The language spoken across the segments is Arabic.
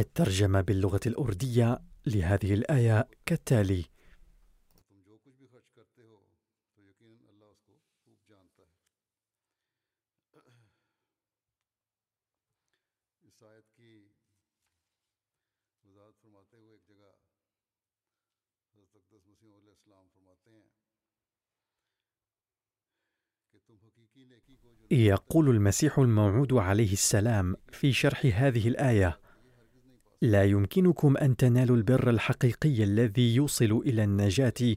الترجمة باللغة الأردية لهذه الآية كالتالي: يقول المسيح الموعود عليه السلام في شرح هذه الآية: لا يمكنكم أن تنالوا البر الحقيقي الذي يوصل إلى النجاة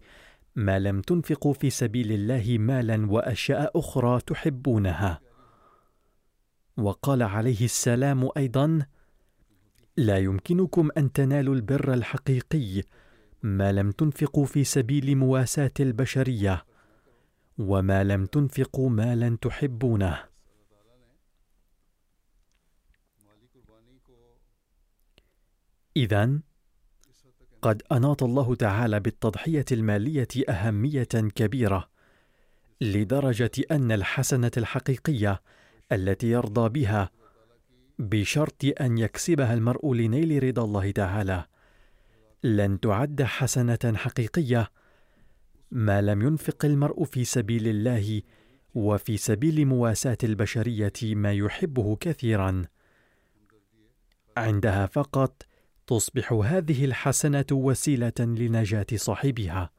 ما لم تنفقوا في سبيل الله مالا وأشياء أخرى تحبونها. وقال عليه السلام أيضا لا يمكنكم أن تنالوا البر الحقيقي ما لم تنفقوا في سبيل مواساة البشرية وما لم تنفقوا مالا تحبونه. إذا قد أناط الله تعالى بالتضحية المالية أهمية كبيرة لدرجة أن الحسنة الحقيقية التي يرضى بها بشرط أن يكسبها المرء لنيل رضا الله تعالى لن تعد حسنة حقيقية ما لم ينفق المرء في سبيل الله وفي سبيل مواساة البشرية ما يحبه كثيرا. عندها فقط تصبح هذه الحسنة وسيلة لنجاة صاحبها.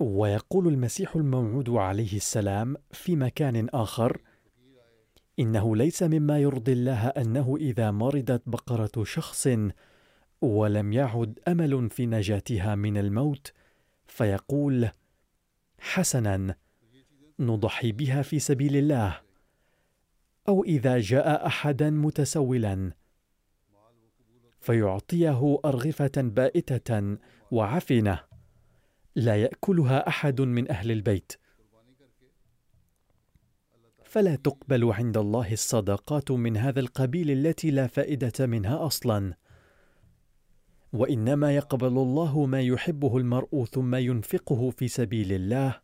ويقول المسيح الموعود عليه السلام في مكان آخر إنه ليس مما يرضي الله أنه إذا مرضت بقرة شخص ولم يعد أمل في نجاتها من الموت فيقول حسنا نضحي بها في سبيل الله أو إذا جاء أحدا متسولا فيعطيه أرغفة بائتة وعفنة لا يأكلها أحد من أهل البيت. فلا تقبل عند الله الصدقات من هذا القبيل التي لا فائدة منها أصلا. وإنما يقبل الله ما يحبه المرء ثم ينفقه في سبيل الله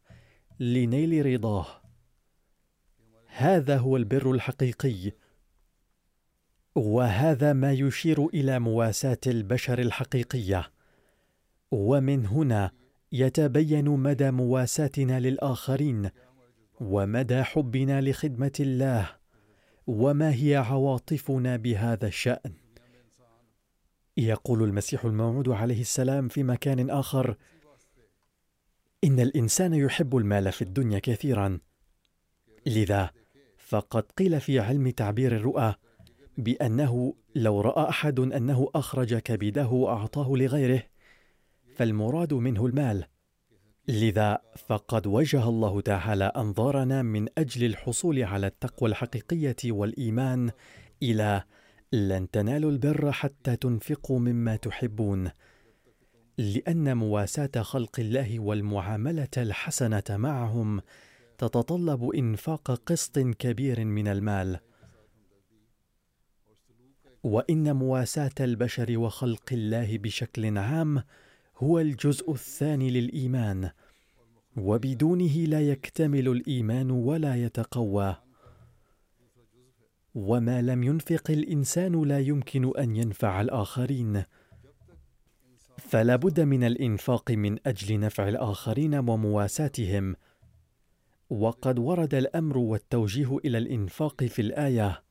لنيل رضاه. هذا هو البر الحقيقي. وهذا ما يشير إلى مواساة البشر الحقيقية. ومن هنا يتبين مدى مواساتنا للآخرين ومدى حبنا لخدمة الله وما هي عواطفنا بهذا الشأن. يقول المسيح الموعود عليه السلام في مكان آخر إن الإنسان يحب المال في الدنيا كثيرا. لذا فقد قيل في علم تعبير الرؤى بأنه لو رأى أحد أنه أخرج كبده واعطاه لغيره فالمراد منه المال. لذا فقد وجه الله تعالى أنظارنا من أجل الحصول على التقوى الحقيقية والإيمان إلى لن تنالوا البر حتى تنفقوا مما تحبون لأن مواساة خلق الله والمعاملة الحسنة معهم تتطلب إنفاق قسط كبير من المال. وإن مواساة البشر وخلق الله بشكل عام هو الجزء الثاني للإيمان وبدونه لا يكتمل الإيمان ولا يتقوى. وما لم ينفق الإنسان لا يمكن أن ينفع الآخرين. فلا بد من الإنفاق من أجل نفع الآخرين ومواساتهم. وقد ورد الأمر والتوجيه إلى الإنفاق في الآية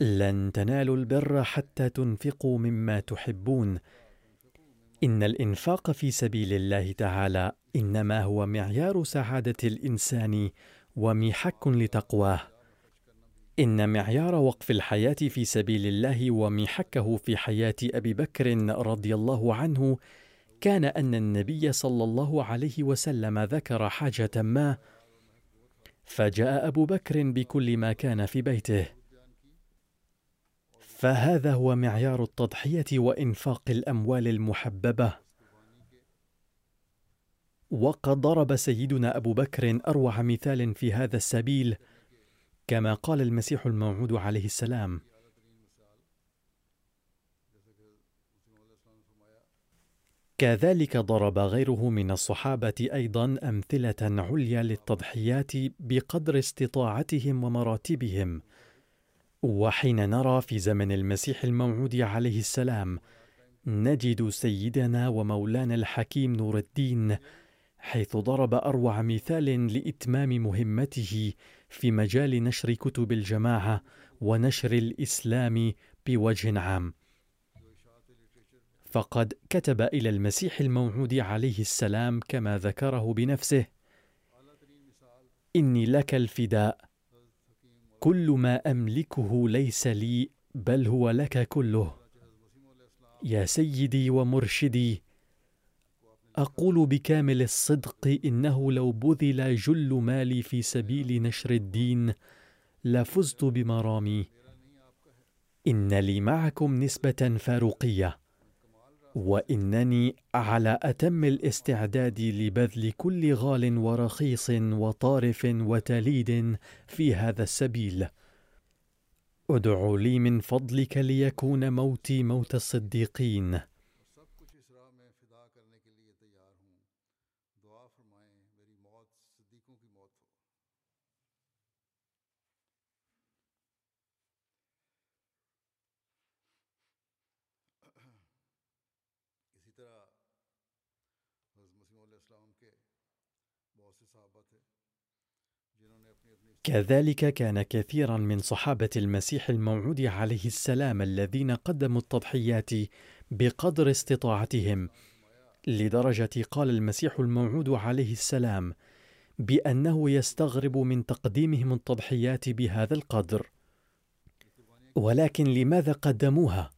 لن تنالوا البر حتى تنفقوا مما تحبون. إن الإنفاق في سبيل الله تعالى إنما هو معيار سعادة الإنسان ومحك لتقواه. إن معيار وقف الحياة في سبيل الله ومحكه في حياة أبي بكر رضي الله عنه كان أن النبي صلى الله عليه وسلم ذكر حاجة ما فجاء أبو بكر بكل ما كان في بيته. فهذا هو معيار التضحية وإنفاق الأموال المحببة. وقد ضرب سيدنا أبو بكر أروع مثال في هذا السبيل كما قال المسيح الموعود عليه السلام. كذلك ضرب غيره من الصحابة أيضا أمثلة عليا للتضحيات بقدر استطاعتهم ومراتبهم. وحين نرى في زمن المسيح الموعود عليه السلام نجد سيدنا ومولانا الحكيم نور الدين حيث ضرب أروع مثال لإتمام مهمته في مجال نشر كتب الجماعة ونشر الإسلام بوجه عام. فقد كتب إلى المسيح الموعود عليه السلام كما ذكره بنفسه إني لك الفداء. كل ما أملكه ليس لي بل هو لك كله. يا سيدي ومرشدي أقول بكامل الصدق إنه لو بذل جل مالي في سبيل نشر الدين لفزت بمرامي. إن لي معكم نسبة فاروقية وإنني على أتم الاستعداد لبذل كل غال ورخيص وطارف وتليد في هذا السبيل. ادع لي من فضلك ليكون موتي موت الصديقين. كذلك كان كثيرا من صحابة المسيح الموعود عليه السلام الذين قدموا التضحيات بقدر استطاعتهم لدرجة قال المسيح الموعود عليه السلام بأنه يستغرب من تقديمهم التضحيات بهذا القدر. ولكن لماذا قدموها؟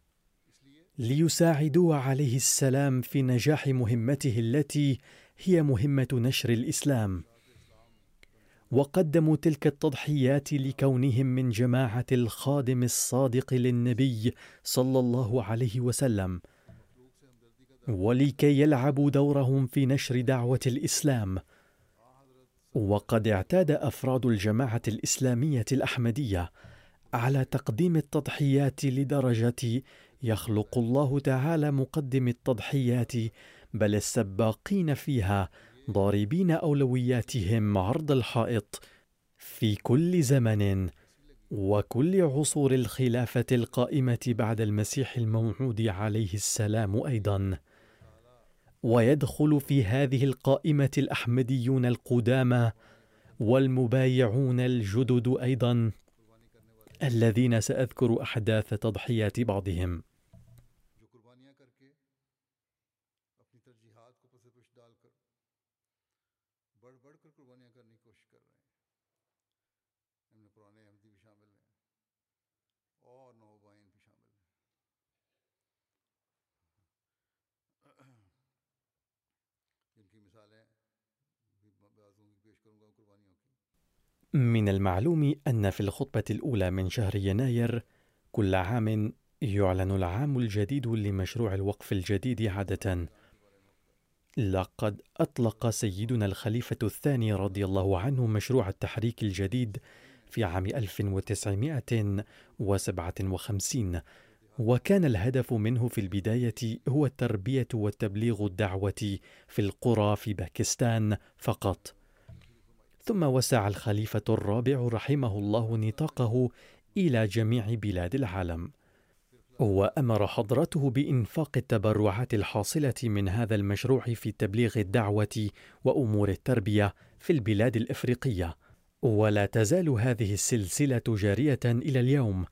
ليساعدوا عليه السلام في نجاح مهمته التي هي مهمة نشر الإسلام. وقدموا تلك التضحيات لكونهم من جماعة الخادم الصادق للنبي صلى الله عليه وسلم ولكي يلعبوا دورهم في نشر دعوة الإسلام. وقد اعتاد أفراد الجماعة الإسلامية الأحمدية على تقديم التضحيات لدرجة يخلق الله تعالى مقدم التضحيات بل السباقين فيها ضاربين أولوياتهم عرض الحائط في كل زمن وكل عصور الخلافة القائمة بعد المسيح الموعود عليه السلام أيضا. ويدخل في هذه القائمة الأحمديون القدامى والمبايعون الجدد أيضا الذين سأذكر أحداث تضحيات بعضهم. من المعلوم أن في الخطبة الأولى من شهر يناير كل عام يعلن العام الجديد لمشروع الوقف الجديد عادة. لقد أطلق سيدنا الخليفة الثاني رضي الله عنه مشروع التحريك الجديد في عام 1957 وكان الهدف منه في البداية هو التربية والتبليغ الدعوة في القرى في باكستان فقط. ثم وسع الخليفة الرابع رحمه الله نطاقه إلى جميع بلاد العالم. وأمر حضرته بإنفاق التبرعات الحاصلة من هذا المشروع في تبليغ الدعوة وأمور التربية في البلاد الإفريقية، ولا تزال هذه السلسلة جارية إلى اليوم.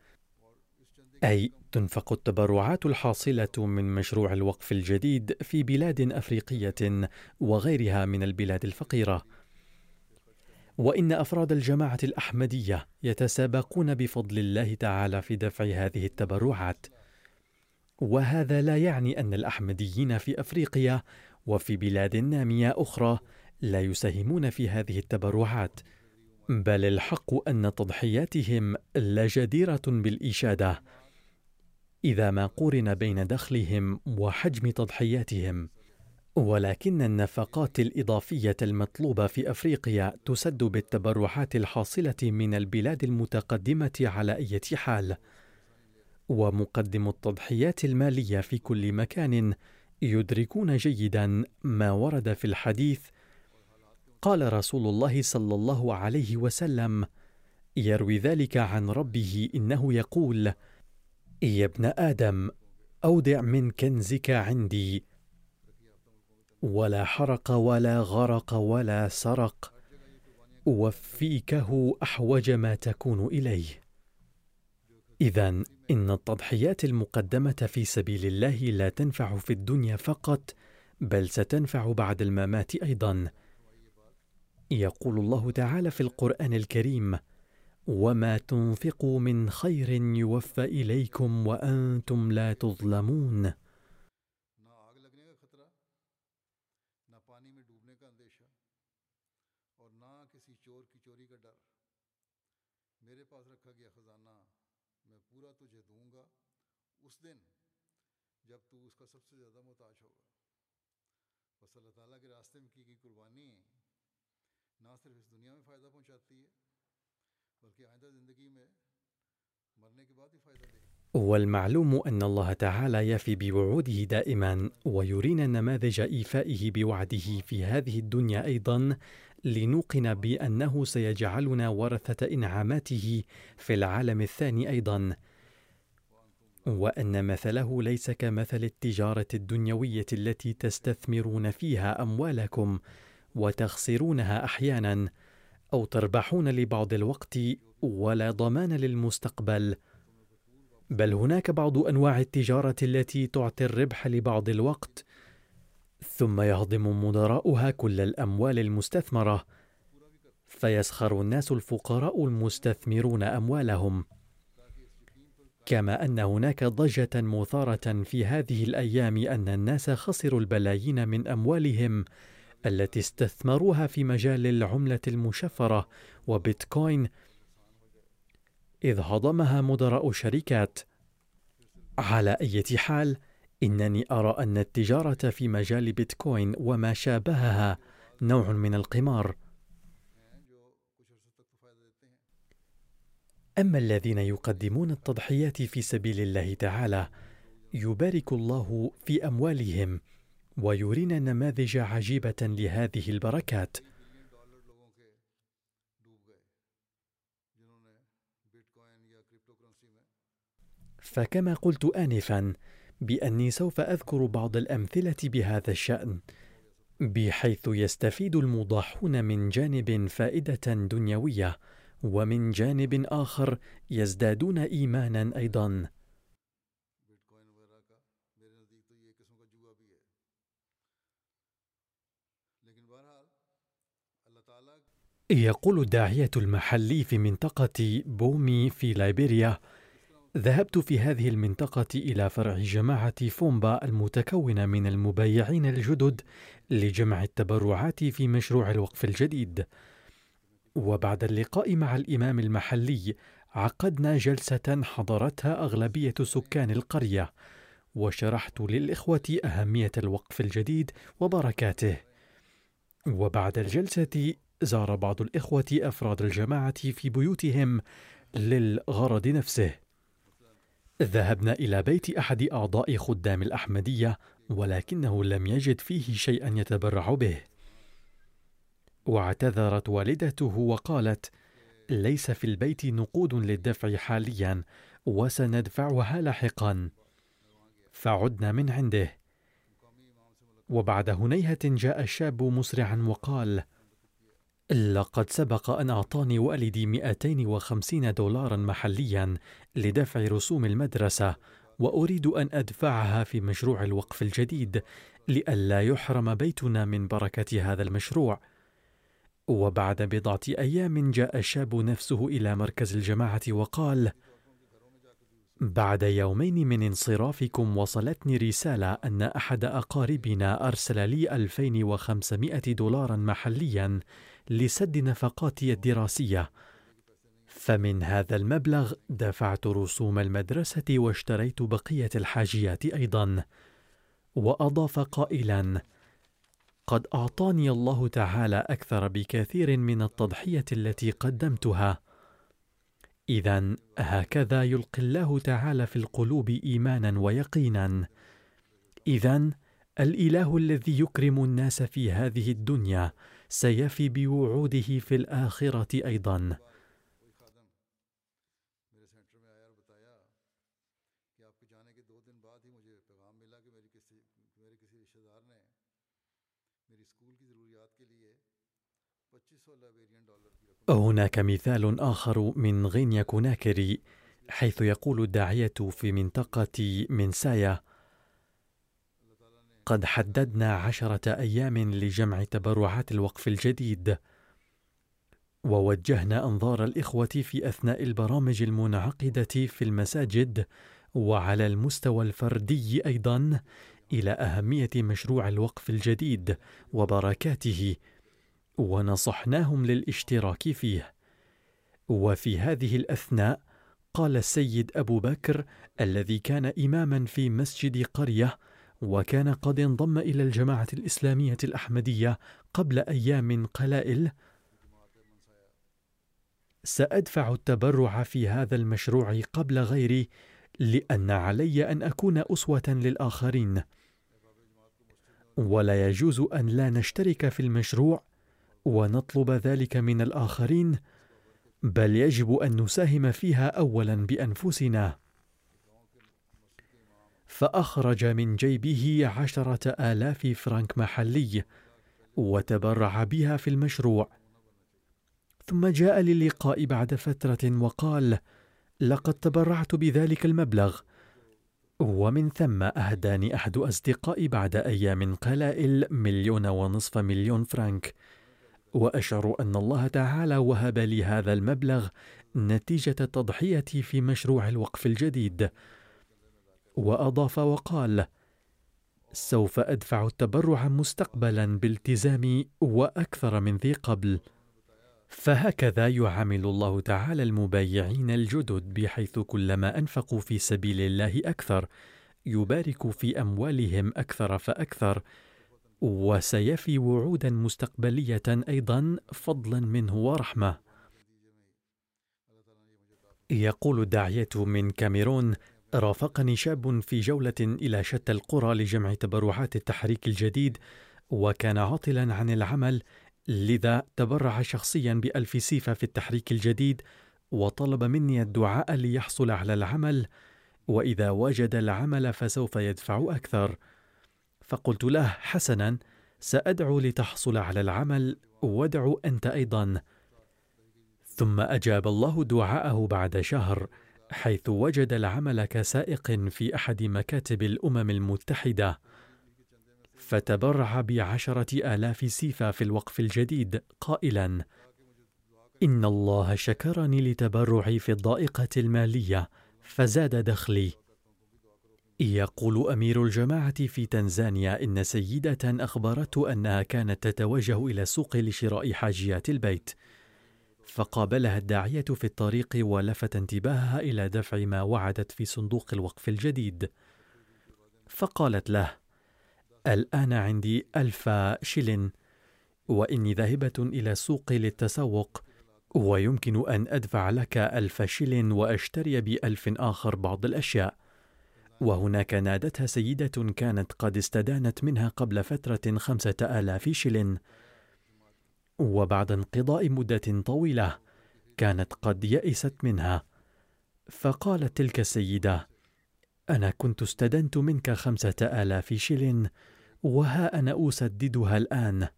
أي تنفق التبرعات الحاصلة من مشروع الوقف الجديد في بلاد أفريقية وغيرها من البلاد الفقيرة. وإن أفراد الجماعة الأحمدية يتسابقون بفضل الله تعالى في دفع هذه التبرعات. وهذا لا يعني أن الأحمديين في أفريقيا وفي بلاد نامية أخرى لا يساهمون في هذه التبرعات بل الحق أن تضحياتهم لجديرة بالإشادة. إذا ما قورن بين دخلهم وحجم تضحياتهم ولكن النفقات الإضافية المطلوبة في أفريقيا تسد بالتبرعات الحاصلة من البلاد المتقدمة على أي حال، ومقدم التضحيات المالية في كل مكان يدركون جيدا ما ورد في الحديث. قال رسول الله صلى الله عليه وسلم يروي ذلك عن ربه إنه يقول يا ابن آدم أودع من كنزك عندي ولا حرق ولا غرق ولا سرق. وفيكه أحوج ما تكون إليه. اذا إن التضحيات المقدمة في سبيل الله لا تنفع في الدنيا فقط بل ستنفع بعد الممات أيضا. يقول الله تعالى في القرآن الكريم وما تنفقوا من خير يوفى إليكم وأنتم لا تظلمون والمعلوم أن الله تعالى يفي بوعوده دائما ويرينا نماذج إيفائه بوعده في هذه الدنيا أيضا لنوقن بأنه سيجعلنا ورثة إنعاماته في العالم الثاني أيضا. وأن مثله ليس كمثل التجارة الدنيوية التي تستثمرون فيها أموالكم وتخسرونها أحيانا أو تربحون لبعض الوقت ولا ضمان للمستقبل. بل هناك بعض أنواع التجارة التي تعطي الربح لبعض الوقت ثم يهضم مدراؤها كل الأموال المستثمرة فيسخر الناس الفقراء المستثمرون أموالهم. كما أن هناك ضجة مثارة في هذه الأيام أن الناس خسروا البلايين من أموالهم التي استثمروها في مجال العملة المشفرة وبيتكوين إذ هضمها مدراء شركات على أي حال إنني أرى أن التجارة في مجال بيتكوين وما شابهها نوع من القمار. أما الذين يقدمون التضحيات في سبيل الله تعالى يبارك الله في أموالهم ويرينا نماذج عجيبة لهذه البركات. فكما قلت انفا بأني سوف أذكر بعض الأمثلة بهذا الشأن بحيث يستفيد المضاحون من جانب فائدة دنيوية. ومن جانب آخر يزدادون إيمانا أيضا. يقول الداعية المحلي في منطقة بومي في ليبيريا ذهبت في هذه المنطقة إلى فرع جماعة فومبا المتكونة من المبايعين الجدد لجمع التبرعات في مشروع الوقف الجديد. وبعد اللقاء مع الإمام المحلي عقدنا جلسة حضرتها أغلبية سكان القرية وشرحت للإخوة أهمية الوقف الجديد وبركاته. وبعد الجلسة زار بعض الإخوة أفراد الجماعة في بيوتهم للغرض نفسه. ذهبنا إلى بيت أحد أعضاء خدام الأحمدية ولكنه لم يجد فيه شيئا يتبرع به. واعتذرت والدته وقالت ليس في البيت نقود للدفع حاليا وسندفعها لاحقا. فعدنا من عنده. وبعد هنيهة جاء الشاب مسرعا وقال لقد سبق أن أعطاني والدي 250 دولارا محليا لدفع رسوم المدرسة وأريد أن أدفعها في مشروع الوقف الجديد لئلا يحرم بيتنا من بركة هذا المشروع. وبعد بضعة أيام جاء الشاب نفسه إلى مركز الجماعة وقال: بعد يومين من انصرافكم وصلتني رسالة أن أحد أقاربنا أرسل لي 2500 دولارا محليا لسد نفقاتي الدراسية. فمن هذا المبلغ دفعت رسوم المدرسة واشتريت بقية الحاجيات أيضا. وأضاف قائلا قد أعطاني الله تعالى أكثر بكثير من التضحية التي قدمتها. إذا هكذا يلقي الله تعالى في القلوب إيمانا ويقينا. إذا الإله الذي يكرم الناس في هذه الدنيا سيفي بوعوده في الآخرة أيضا. هناك مثال آخر من غينيا كوناكري حيث يقول الداعية في منطقة منسايا قد حددنا عشرة أيام لجمع تبرعات الوقف الجديد. ووجهنا أنظار الإخوة في أثناء البرامج المنعقدة في المساجد وعلى المستوى الفردي أيضا إلى أهمية مشروع الوقف الجديد وبركاته. ونصحناهم للاشتراك فيه. وفي هذه الأثناء قال السيد أبو بكر الذي كان إماما في مسجد قرية وكان قد انضم إلى الجماعة الإسلامية الأحمدية قبل أيام قلائل. سأدفع التبرع في هذا المشروع قبل غيري لأن علي أن أكون أسوة للآخرين. ولا يجوز أن لا نشترك في المشروع ونطلب ذلك من الآخرين بل يجب أن نساهم فيها اولا بأنفسنا. فأخرج من جيبه عشرة آلاف فرنك محلي وتبرع بها في المشروع. ثم جاء للقاء بعد فترة وقال لقد تبرعت بذلك المبلغ ومن ثم أهداني أحد أصدقائي بعد أيام قلائل مليون ونصف مليون فرنك وأشعر أن الله تعالى وهب لي هذا المبلغ نتيجة تضحيتي في مشروع الوقف الجديد. وأضاف وقال سوف أدفع التبرع مستقبلا بالتزام وأكثر من ذي قبل. فهكذا يعامل الله تعالى المبايعين الجدد بحيث كلما أنفقوا في سبيل الله أكثر يبارك في أموالهم أكثر فأكثر وسيفي وعودا مستقبلية أيضا فضلا منه ورحمة. يقول الداعيه من كاميرون رافقني شاب في جولة إلى شتى القرى لجمع تبرعات التحريك الجديد وكان عاطلا عن العمل لذا تبرع شخصيا بألف سيفة في التحريك الجديد وطلب مني الدعاء ليحصل على العمل وإذا وجد العمل فسوف يدفع أكثر. فقلت له حسنا سأدعو لتحصل على العمل وادعو أنت أيضا. ثم أجاب الله دعاءه بعد شهر حيث وجد العمل كسائق في أحد مكاتب الأمم المتحدة. فتبرع بعشرة آلاف سيفا في الوقف الجديد قائلا إن الله شكرني لتبرعي في الضائقة المالية فزاد دخلي. يقول أمير الجماعة في تنزانيا إن سيدة أخبرته أنها كانت تتوجه إلى السوق لشراء حاجيات البيت فقابلها الداعية في الطريق ولفت انتباهها إلى دفع ما وعدت في صندوق الوقف الجديد. فقالت له الآن عندي ألف شلن وإني ذاهبة إلى السوق للتسوق ويمكن أن أدفع لك ألف شلن وأشتري بألف آخر بعض الأشياء. وهناك نادتها سيدة كانت قد استدانت منها قبل فترة خمسة آلاف شلن وبعد انقضاء مدة طويلة كانت قد يئست منها. فقالت تلك السيدة أنا كنت استدنت منك خمسة آلاف شلن وها أنا أسددها الآن.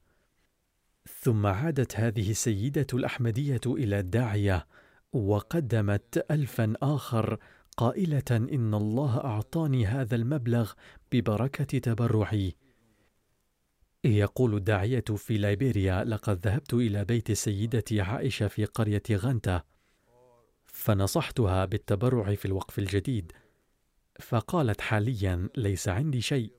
ثم عادت هذه السيدة الأحمدية إلى الداعية وقدمت ألفا آخر قائلة إن الله أعطاني هذا المبلغ ببركة تبرعي. يقول الداعية في ليبيريا لقد ذهبت إلى بيت سيدتي عائشة في قرية غنتا فنصحتها بالتبرع في الوقف الجديد. فقالت حاليا ليس عندي شيء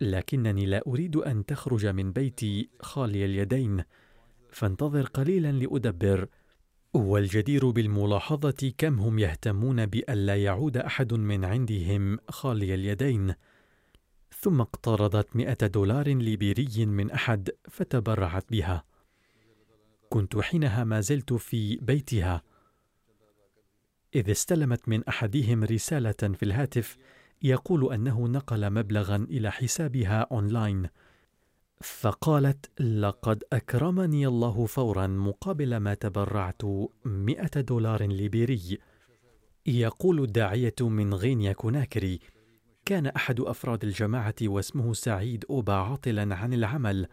لكنني لا أريد أن تخرج من بيتي خالي اليدين فانتظر قليلا لأدبر والجدير بالملاحظة كم هم يهتمون بألا يعود أحد من عندهم خالي اليدين. ثم اقترضت مئة دولار ليبيري من أحد فتبرعت بها. كنت حينها ما زلت في بيتها. إذ استلمت من أحدهم رسالة في الهاتف يقول أنه نقل مبلغا إلى حسابها أونلاين. فقالت لقد أكرمني الله فورا مقابل ما تبرعت مئة دولار ليبيري. يقول الداعية من غينيا كوناكري كان أحد أفراد الجماعة واسمه سعيد أوبا عاطلا عن العمل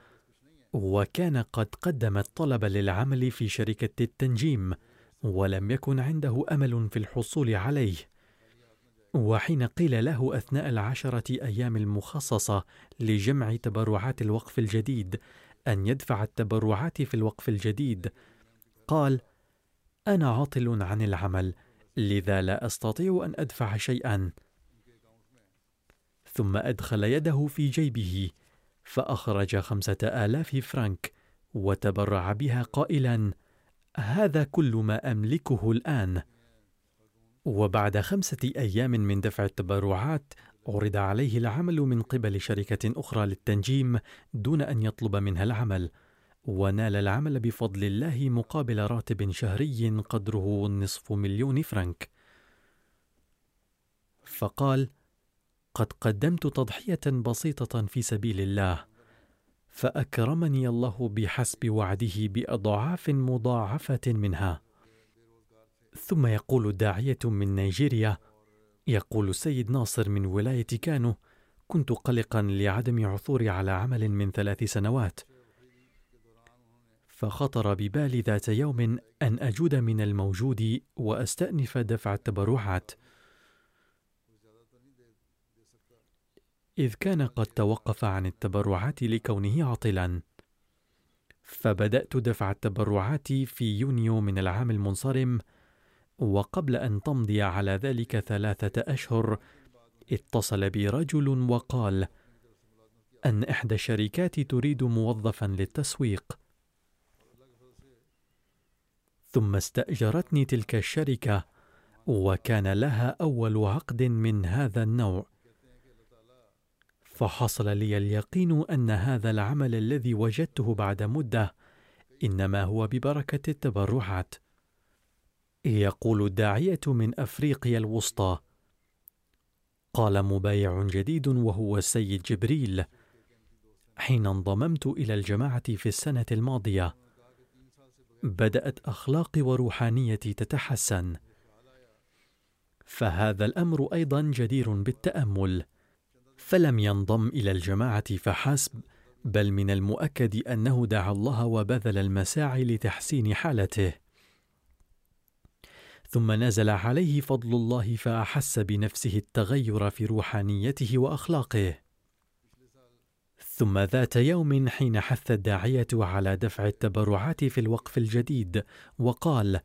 وكان قد قدم الطلب للعمل في شركة التنجيم ولم يكن عنده أمل في الحصول عليه. وحين قيل له أثناء العشرة أيام المخصصة لجمع تبرعات الوقف الجديد أن يدفع التبرعات في الوقف الجديد قال أنا عاطل عن العمل لذا لا أستطيع أن أدفع شيئا. ثم أدخل يده في جيبه فأخرج خمسة آلاف فرنك وتبرع بها قائلا هذا كل ما أملكه الآن. وبعد خمسة أيام من دفع التبرعات عرض عليه العمل من قبل شركة أخرى للتنجيم دون أن يطلب منها العمل ونال العمل بفضل الله مقابل راتب شهري قدره نصف مليون فرنك. فقال قد قدمت تضحية بسيطة في سبيل الله فأكرمني الله بحسب وعده بأضعاف مضاعفة منها. ثم يقول الداعية من نيجيريا يقول السيد ناصر من ولاية كانو كنت قلقا لعدم عثوري على عمل من ثلاث سنوات. فخطر ببالي ذات يوم أن أجود من الموجود وأستأنف دفع التبرعات إذ كان قد توقف عن التبرعات لكونه عطلا. فبدأت دفع التبرعات في يونيو من العام المنصرم وقبل أن تمضي على ذلك ثلاثة أشهر اتصل بي رجل وقال أن إحدى الشركات تريد موظفا للتسويق. ثم استأجرتني تلك الشركة وكان لها أول عقد من هذا النوع. فحصل لي اليقين أن هذا العمل الذي وجدته بعد مدة إنما هو ببركة التبرعات. يقول الداعية من أفريقيا الوسطى. قال مبايع جديد وهو السيد جبريل حين انضممت إلى الجماعة في السنة الماضية. بدأت أخلاقي وروحانيتي تتحسن. فهذا الأمر أيضا جدير بالتأمل. فلم ينضم إلى الجماعة فحسب بل من المؤكد أنه دعا الله وبذل المساعي لتحسين حالته. ثم نزل عليه فضل الله فأحس بنفسه التغير في روحانيته وأخلاقه. ثم ذات يوم حين حث الداعية على دفع التبرعات في الوقف الجديد وقال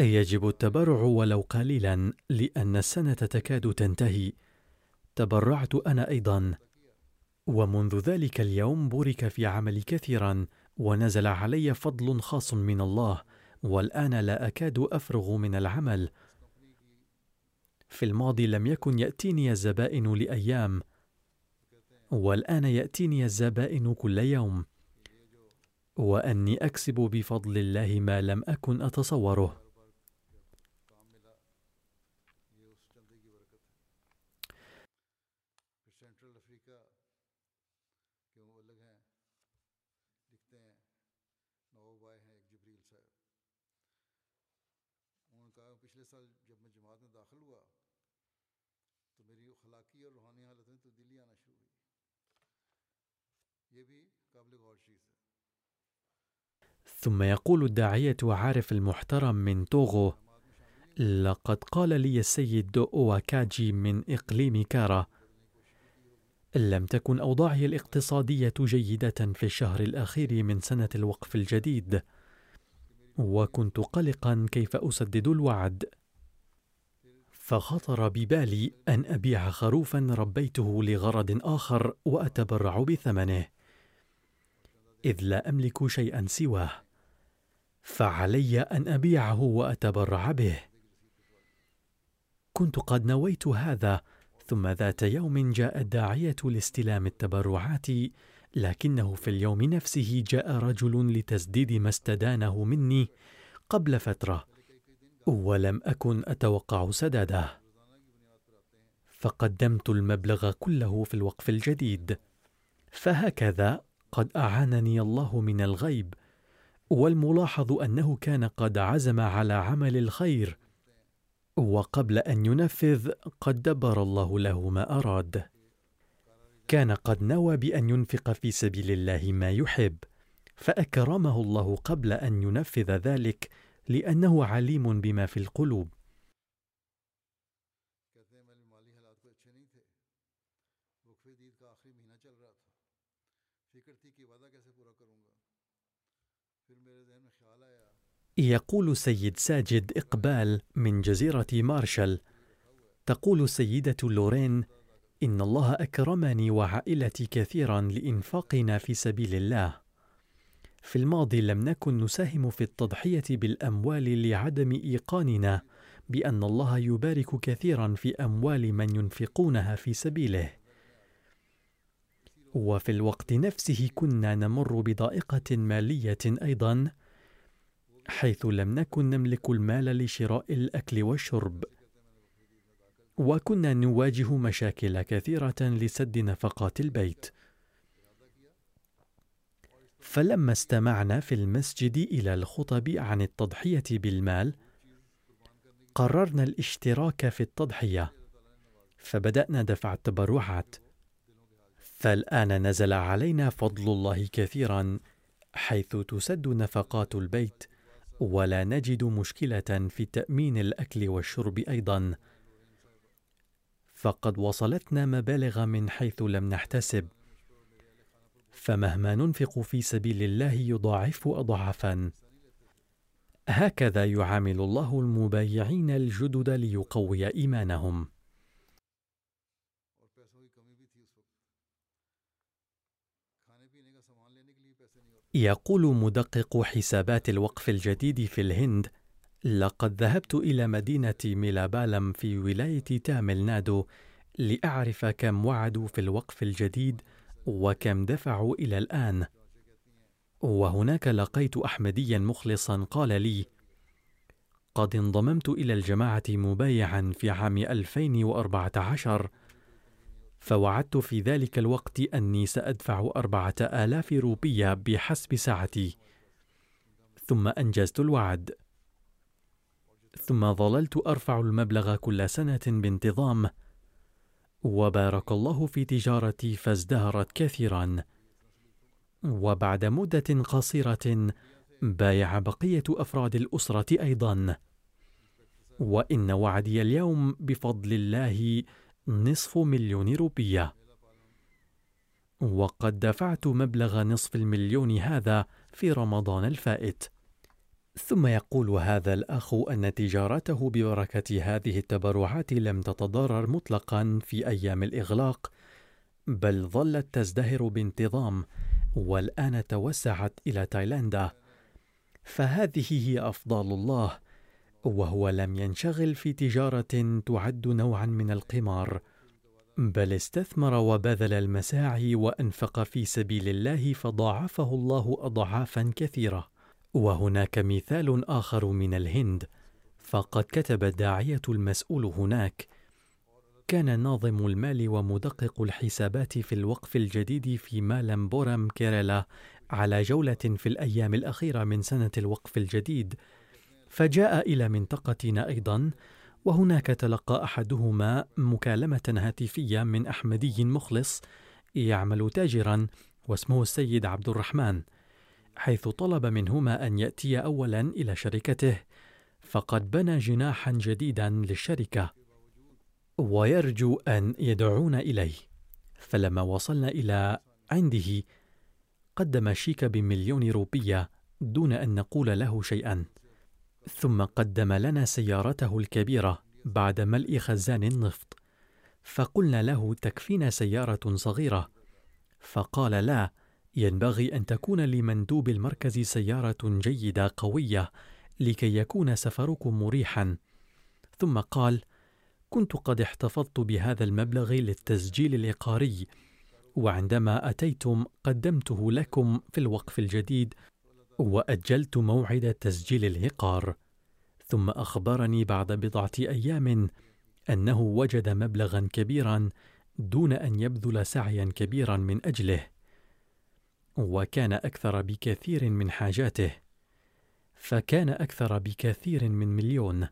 يجب التبرع ولو قليلا لأن السنة تكاد تنتهي. تبرعت أنا أيضا. ومنذ ذلك اليوم بورك في عملي كثيرا ونزل علي فضل خاص من الله والآن لا أكاد أفرغ من العمل. في الماضي لم يكن يأتيني الزبائن لأيام والآن يأتيني الزبائن كل يوم وأني أكسب بفضل الله ما لم أكن أتصوره. ثم يقول الداعية عارف المحترم من توغو لقد قال لي السيد أواكاجي من إقليم كارا لم تكن أوضاعي الاقتصادية جيدة في الشهر الأخير من سنة الوقف الجديد وكنت قلقا كيف أسدد الوعد. فخطر ببالي أن أبيع خروفا ربيته لغرض آخر وأتبرع بثمنه إذ لا أملك شيئا سواه. فعلي أن أبيعه وأتبرع به. كنت قد نويت هذا ثم ذات يوم جاء الداعية لاستلام التبرعات لكنه في اليوم نفسه جاء رجل لتسديد ما استدانه مني قبل فترة ولم أكن أتوقع سداده. فقدمت المبلغ كله في الوقف الجديد. فهكذا قد أعانني الله من الغيب والملاحظ أنه كان قد عزم على عمل الخير وقبل أن ينفذ قد دبر الله له ما أراد. كان قد نوى بأن ينفق في سبيل الله ما يحب فأكرمه الله قبل أن ينفذ ذلك لأنه عليم بما في القلوب. يقول سيد ساجد إقبال من جزيرة مارشال. تقول السيدة لورين إن الله أكرمني وعائلتي كثيرا لإنفاقنا في سبيل الله. في الماضي لم نكن نساهم في التضحية بالأموال لعدم إيقاننا بأن الله يبارك كثيرا في أموال من ينفقونها في سبيله. وفي الوقت نفسه كنا نمر بضائقة مالية أيضا حيث لم نكن نملك المال لشراء الأكل والشرب. وكنا نواجه مشاكل كثيرة لسد نفقات البيت. فلما استمعنا في المسجد إلى الخطب عن التضحية بالمال قررنا الاشتراك في التضحية. فبدأنا دفع التبرعات. فالآن نزل علينا فضل الله كثيرا حيث تسد نفقات البيت. ولا نجد مشكلة في تأمين الأكل والشرب أيضا. فقد وصلتنا مبالغ من حيث لم نحتسب. فمهما ننفق في سبيل الله يضاعف اضعافا. هكذا يعامل الله المبايعين الجدد ليقوي إيمانهم. يقول مدقق حسابات الوقف الجديد في الهند لقد ذهبت إلى مدينة ميلابالم في ولاية تامل نادو لأعرف كم وعدوا في الوقف الجديد وكم دفعوا إلى الآن. وهناك لقيت احمديا مخلصا قال لي قد انضممت إلى الجماعة مبايعا في عام 2014 فوعدت في ذلك الوقت أني سأدفع أربعة آلاف روبية بحسب ساعتي. ثم أنجزت الوعد. ثم ظللت أرفع المبلغ كل سنة بانتظام. وبارك الله في تجارتي فازدهرت كثيرا. وبعد مدة قصيرة بايع بقية أفراد الأسرة أيضا. وإن وعدي اليوم بفضل الله نصف مليون روبية. وقد دفعت مبلغ نصف المليون هذا في رمضان الفائت. ثم يقول هذا الأخ أن تجارته ببركة هذه التبرعات لم تتضرر مطلقا في أيام الإغلاق بل ظلت تزدهر بانتظام والآن توسعت إلى تايلاندا. فهذه هي افضال الله. وهو لم ينشغل في تجارة تعد نوعا من القمار بل استثمر وبذل المساعي وأنفق في سبيل الله فضاعفه الله اضعافا كثيرة. وهناك مثال آخر من الهند فقد كتب الداعيه المسؤول هناك كان ناظم المال ومدقق الحسابات في الوقف الجديد في مالمبورم كيرلا على جولة في الأيام الأخيرة من سنة الوقف الجديد فجاء إلى منطقتنا أيضا وهناك تلقى أحدهما مكالمة هاتفية من أحمدي مخلص يعمل تاجرا واسمه السيد عبد الرحمن. حيث طلب منهما أن يأتي أولا إلى شركته فقد بنى جناحا جديدا للشركة ويرجو أن يدعونا إليه. فلما وصلنا إلى عنده قدم شيك بمليون روبية دون أن نقول له شيئا. ثم قدم لنا سيارته الكبيرة بعد ملء خزان النفط. فقلنا له تكفينا سيارة صغيرة. فقال لا ينبغي أن تكون لمندوب المركز سيارة جيدة قوية لكي يكون سفركم مريحا. ثم قال كنت قد احتفظت بهذا المبلغ للتسجيل العقاري وعندما أتيتم قدمته لكم في الوقف الجديد وأجلت موعد تسجيل العقار ثم أخبرني بعد بضعة أيام أنه وجد مبلغا كبيرا دون أن يبذل سعيا كبيرا من أجله وكان أكثر بكثير من حاجاته فكان أكثر بكثير من مليون.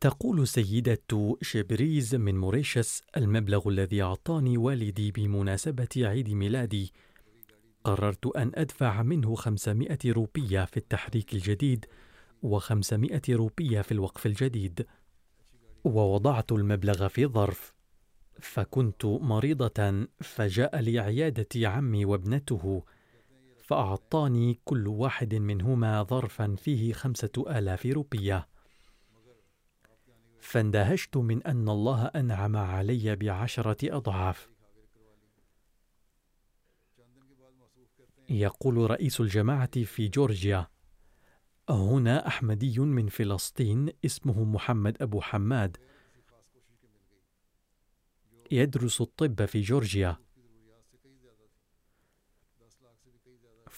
تقول سيدة شبريز من موريشيس المبلغ الذي أعطاني والدي بمناسبة عيد ميلادي قررت أن أدفع منه 500 روبية في التحريك الجديد و500 روبية في الوقف الجديد ووضعت المبلغ في ظرف فكنت مريضة فجاء لعيادة عمي وابنته فأعطاني كل واحد منهما ظرفا فيه خمسة آلاف روبية. فاندهشت من أن الله أنعم علي بعشرة أضعاف. يقول رئيس الجماعة في جورجيا هنا أحمدي من فلسطين اسمه محمد أبو حماد. يدرس الطب في جورجيا.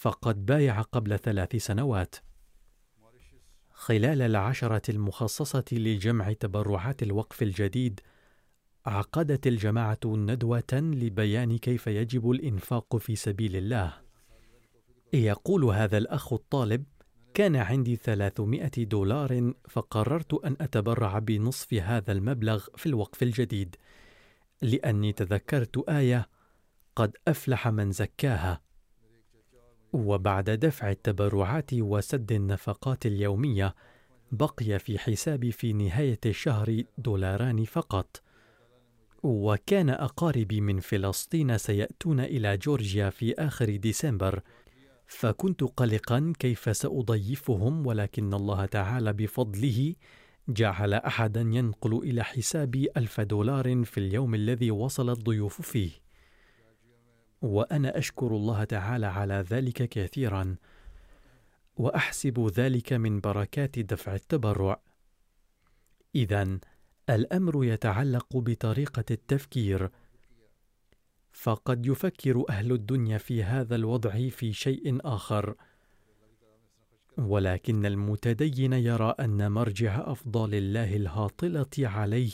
فقد بايع قبل ثلاث سنوات خلال العشرة المخصصة لجمع تبرعات الوقف الجديد عقدت الجماعة ندوة لبيان كيف يجب الإنفاق في سبيل الله. يقول هذا الأخ الطالب: كان عندي 300 دولار فقررت أن أتبرع بنصف هذا المبلغ في الوقف الجديد، لأني تذكرت آية: قد أفلح من زكاها. وبعد دفع التبرعات وسد النفقات اليومية بقي في حسابي في نهاية الشهر دولاران فقط. وكان أقاربي من فلسطين سيأتون إلى جورجيا في آخر ديسمبر. فكنت قلقا كيف سأضيفهم ولكن الله تعالى بفضله جعل أحدا ينقل إلى حسابي ألف دولار في اليوم الذي وصل الضيوف فيه. وأنا أشكر الله تعالى على ذلك كثيرا وأحسب ذلك من بركات دفع التبرع. اذا الأمر يتعلق بطريقة التفكير. فقد يفكر أهل الدنيا في هذا الوضع في شيء آخر. ولكن المتدين يرى أن مرجع افضال الله الهاطلة عليه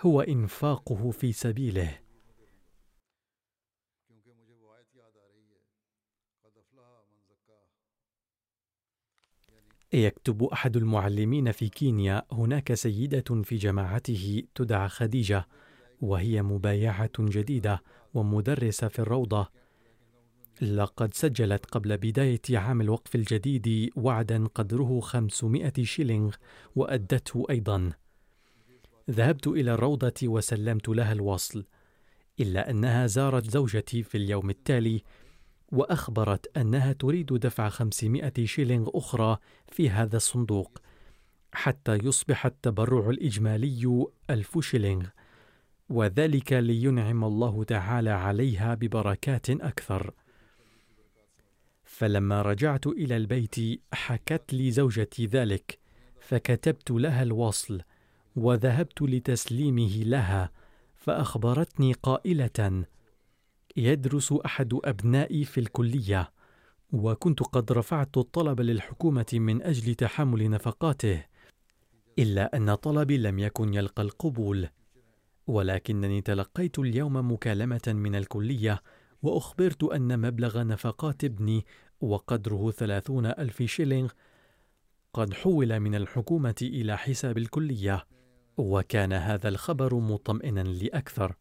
هو إنفاقه في سبيله. يكتب أحد المعلمين في كينيا هناك سيدة في جماعته تدعى خديجة وهي مبايعة جديدة ومدرسة في الروضة. لقد سجلت قبل بداية عام الوقف الجديد وعدا قدره 500 شيلينغ وأدته أيضا. ذهبت إلى الروضة وسلمت لها الوصل إلا أنها زارت زوجتي في اليوم التالي وأخبرت أنها تريد دفع 500 شيلينغ أخرى في هذا الصندوق حتى يصبح التبرع الإجمالي ألف شيلينغ وذلك لينعم الله تعالى عليها ببركات أكثر. فلما رجعت إلى البيت حكت لي زوجتي ذلك فكتبت لها الوصل وذهبت لتسليمه لها فأخبرتني قائلة يدرس أحد أبنائي في الكلية وكنت قد رفعت الطلب للحكومة من أجل تحمل نفقاته إلا أن طلبي لم يكن يلقى القبول ولكنني تلقيت اليوم مكالمة من الكلية وأخبرت أن مبلغ نفقات ابني وقدره ثلاثون ألف شيلينغ قد حول من الحكومة إلى حساب الكلية وكان هذا الخبر مطمئنا لأكثر.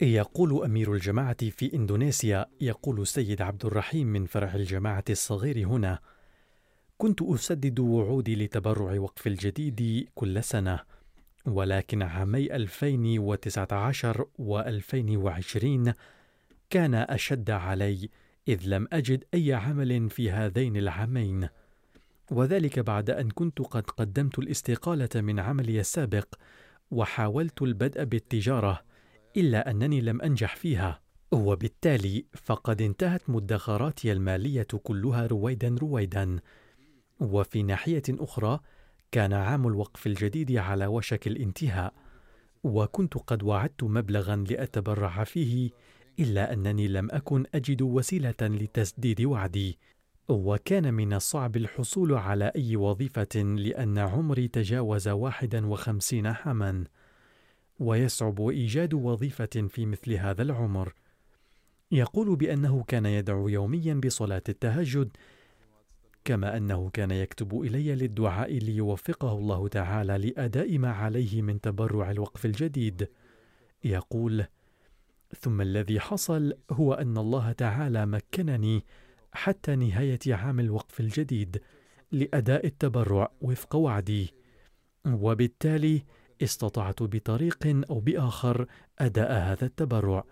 يقول أمير الجماعة في إندونيسيا يقول السيد عبد الرحيم من فرع الجماعة الصغير هنا كنت أسدد وعودي لتبرع وقف الجديد كل سنة ولكن عامي 2019 و 2020 كان أشد علي إذ لم أجد أي عمل في هذين العامين. وذلك بعد أن كنت قد قدمت الاستقالة من عملي السابق وحاولت البدء بالتجارة إلا أنني لم أنجح فيها. وبالتالي فقد انتهت مدخراتي المالية كلها رويدا رويدا. وفي ناحية أخرى كان عام الوقف الجديد على وشك الانتهاء. وكنت قد وعدت مبلغا لأتبرع فيه إلا أنني لم أكن أجد وسيلة لتسديد وعدي. وكان من الصعب الحصول على أي وظيفة لأن عمري تجاوز واحدا وخمسين عاما. ويصعب إيجاد وظيفة في مثل هذا العمر. يقول بأنه كان يدعو يوميا بصلاة التهجد كما أنه كان يكتب إلي للدعاء ليوفقه الله تعالى لأداء ما عليه من تبرع الوقف الجديد. يقول ثم الذي حصل هو أن الله تعالى مكنني حتى نهاية عام الوقف الجديد لأداء التبرع وفق وعدي. وبالتالي استطعت بطريق أو بآخر أداء هذا التبرع.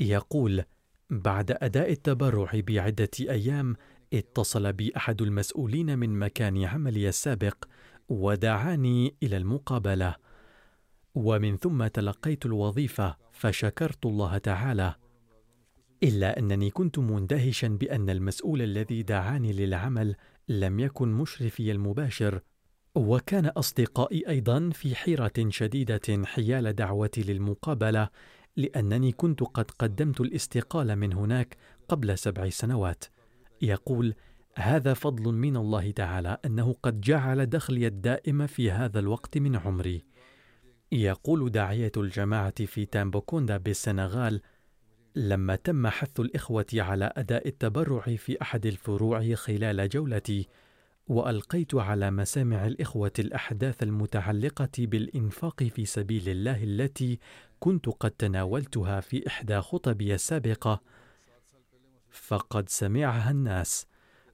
يقول بعد أداء التبرع بعدة أيام اتصل بي أحد المسؤولين من مكان عملي السابق ودعاني إلى المقابلة. ومن ثم تلقيت الوظيفة فشكرت الله تعالى. إلا أنني كنت مندهشا بأن المسؤول الذي دعاني للعمل لم يكن مشرفي المباشر وكان أصدقائي أيضا في حيرة شديدة حيال دعوتي للمقابلة لأنني كنت قد قدمت الاستقالة من هناك قبل سبع سنوات. يقول هذا فضل من الله تعالى أنه قد جعل دخلي الدائم في هذا الوقت من عمري. يقول داعية الجماعة في تامبوكوندا بالسنغال لما تم حث الإخوة على أداء التبرع في أحد الفروع خلال جولتي وألقيت على مسامع الإخوة الأحداث المتعلقة بالإنفاق في سبيل الله التي كنت قد تناولتها في إحدى خطبي السابقة فقد سمعها الناس.